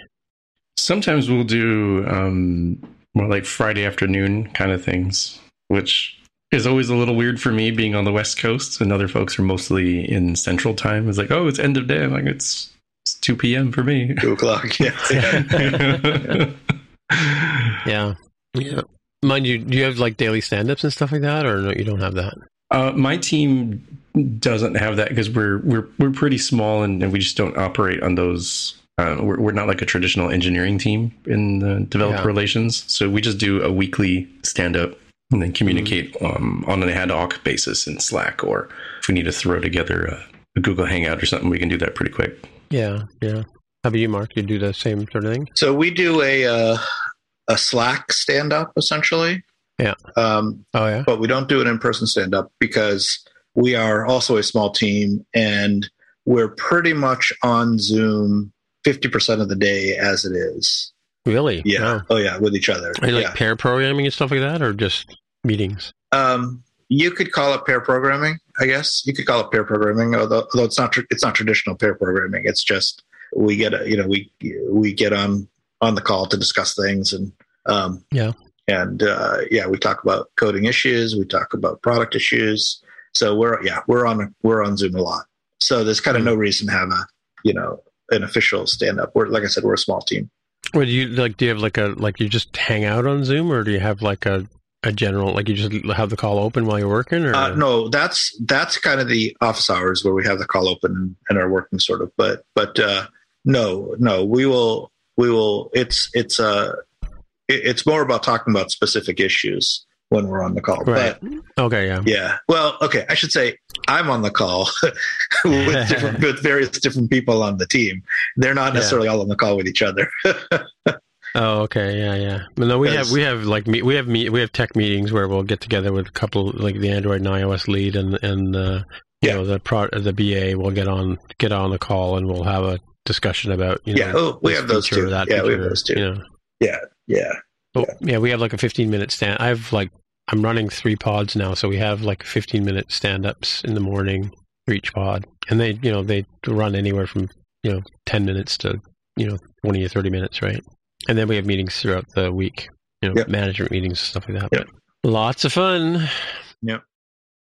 C: Sometimes we'll do um, more like Friday afternoon kind of things, which is always a little weird for me being on the West Coast and other folks are mostly in Central Time. It's like, oh, it's end of day. I'm like, it's, it's 2 p.m. for me.
D: Two o'clock. Yeah. yeah.
B: Yeah, yeah. Mind you, do you have like daily stand-ups and stuff like that, or no? You don't have that.
C: Uh, my team doesn't have that because we're we're we're pretty small and, and we just don't operate on those. Uh, we're, we're not like a traditional engineering team in the developer
B: Yeah.
C: relations, so we just do a weekly stand up and then communicate um, on an ad hoc basis in Slack, or if we need to throw together a, a Google Hangout or something, we can do that pretty quick.
B: Yeah, yeah. How about you, Mark? You do the same sort of thing?
D: So we do a uh, a Slack stand up essentially.
B: Yeah.
D: Um,
B: Oh yeah.
D: but we don't do an in person stand up because we are also a small team and we're pretty much on Zoom 50% of the day as it is.
B: Really?
D: Yeah.
B: Wow.
D: Oh, yeah. With each other.
B: Are you like
D: yeah.
B: pair programming and stuff like that, or just meetings?
D: Um, you could call it pair programming, I guess. You could call it pair programming, although, although it's not tr- it's not traditional pair programming. It's just we get a, you know we we get on on the call to discuss things and um,
B: Yeah.
D: and uh, yeah we talk about coding issues, we talk about product issues. So we're yeah we're on we're on Zoom a lot. So there's kind of no reason to have a you know an official stand up. We're like I said, we're a small team.
B: Or do you like? Do you have like a like you just hang out on Zoom, or do you have like a a general like you just have the call open while you're working? Or
D: Uh, no, that's that's kind of the office hours where we have the call open and are working sort of. But but uh, no, no, we will we will. It's it's uh it, it's more about talking about specific issues when we're on the call.
B: right?
D: But
B: okay, yeah.
D: yeah, well, okay, I should say I'm on the call with different with various different people on the team. They're not
B: Yeah.
D: necessarily all on the call with each other.
B: Oh, okay, yeah, yeah. But no, we have we have like me, we have me, we have tech meetings where we'll get together with a couple like the Android and iOS lead and and uh, you
D: Yeah.
B: know the pro the BA. will get on get on the call and we'll have a discussion about you know
D: yeah, oh, we have those
B: feature that
D: Yeah, we have those.
B: You know.
D: Yeah, yeah.
B: Oh, yeah, we have like a 15 minute stand. I have like I'm running three pods now, so we have like 15 minute stand ups in the morning for each pod, and they you know they run anywhere from you know 10 minutes to you know 20 or 30 minutes, right? And then we have meetings throughout the week, you know,
D: Yep.
B: management meetings stuff like that.
D: Yep.
B: Lots of fun.
D: Yep.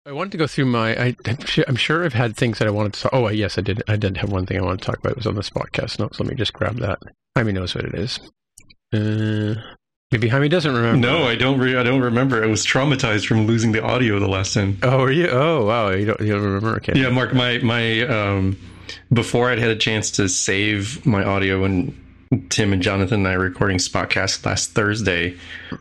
B: I wanted to go through my. I, I'm sure- I'm sure I've had things that I wanted to. Talk, oh, yes, I did. I did have one thing I wanted to talk about. It was on this podcast notes. Let me just grab that. I mean, knows what it is. Uh, Maybe Jaime doesn't remember.
C: No, I don't. Re- I don't remember. I was traumatized from losing the audio the last time.
B: Oh, are you? Oh, wow. You don't, you don't remember? Okay.
C: Yeah, Mark. My my um, before I'd had a chance to save my audio and Tim and Jonathan and I were recording Spotcast last Thursday,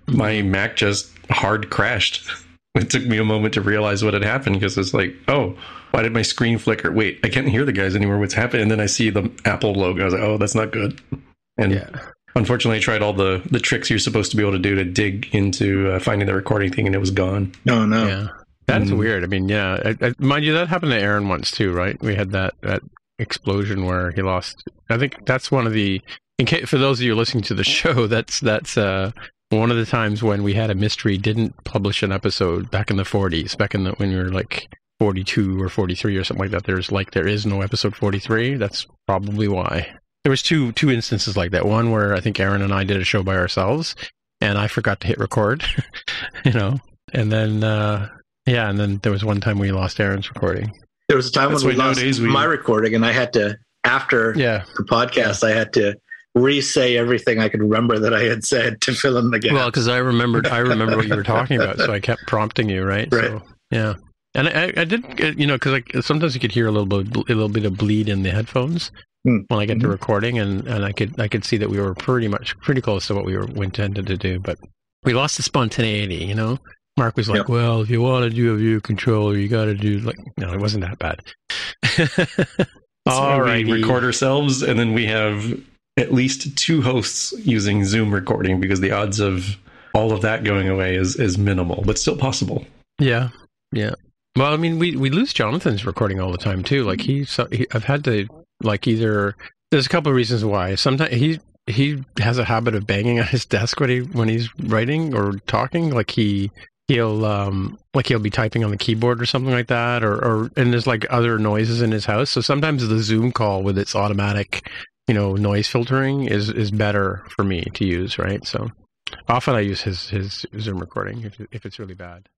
C: my Mac just hard crashed. It took me a moment to realize what had happened because it's like, oh, why did my screen flicker? Wait, I can't hear the guys anymore. What's happening? And then I see the Apple logo. I was like, oh, that's not good. And
B: Yeah.
C: unfortunately, I tried all the the tricks you're supposed to be able to do to dig into uh, finding the recording thing, and it was gone.
D: No, no.
B: Yeah. That's
C: Mm.
B: weird. I mean, yeah. I, I, mind you, that happened to Aaron once too, right? We had that that explosion where he lost. I think that's one of the. In case, for those of you listening to the show, that's that's uh, one of the times when we had a mystery didn't publish an episode back in the 40s, back in the when we were like 42 or 43 or something like that. There's like there is no episode 43. That's probably why. There was two two instances like that. One where I think Aaron and I did a show by ourselves, and I forgot to hit record. you know, and then uh, yeah, and then there was one time we lost Aaron's recording.
D: There was a time
C: That's
D: when we lost
C: we-
D: my recording, and I had to after
B: Yeah.
D: the podcast, I had to re-say everything I could remember that I had said to fill in the gap.
B: Well, because I remembered, I remember what you were talking about, so I kept prompting you, right?
D: Right.
B: So, yeah, and I, I did, you know, because like sometimes you could hear a little bit, a little bit of bleed in the headphones
D: Hmm.
B: when I get to
D: Mhm.
B: recording, and and I could, I could see that we were pretty much, pretty close to what we were intended to do, but we lost the spontaneity, you know. Mark was like,
D: Yep.
B: "Well, if you want to do a view controller, you got to do like." No, it wasn't that bad.
C: So
B: All
C: we
B: right,
C: record ourselves, and then we have at least two hosts using Zoom recording because the odds of all of that going away is is minimal, but still possible.
B: Yeah, yeah. Well, I mean, we we lose Jonathan's recording all the time too. Like he's, he, I've had to like either. There's a couple of reasons why. Sometimes he he has a habit of banging on his desk when he when he's writing or talking. Like he he'll um like he'll be typing on the keyboard or something like that, or or and there's like other noises in his house. So sometimes the Zoom call with its automatic you know noise filtering is is better for me to use. Right. So often I use his his Zoom recording if if it's really bad.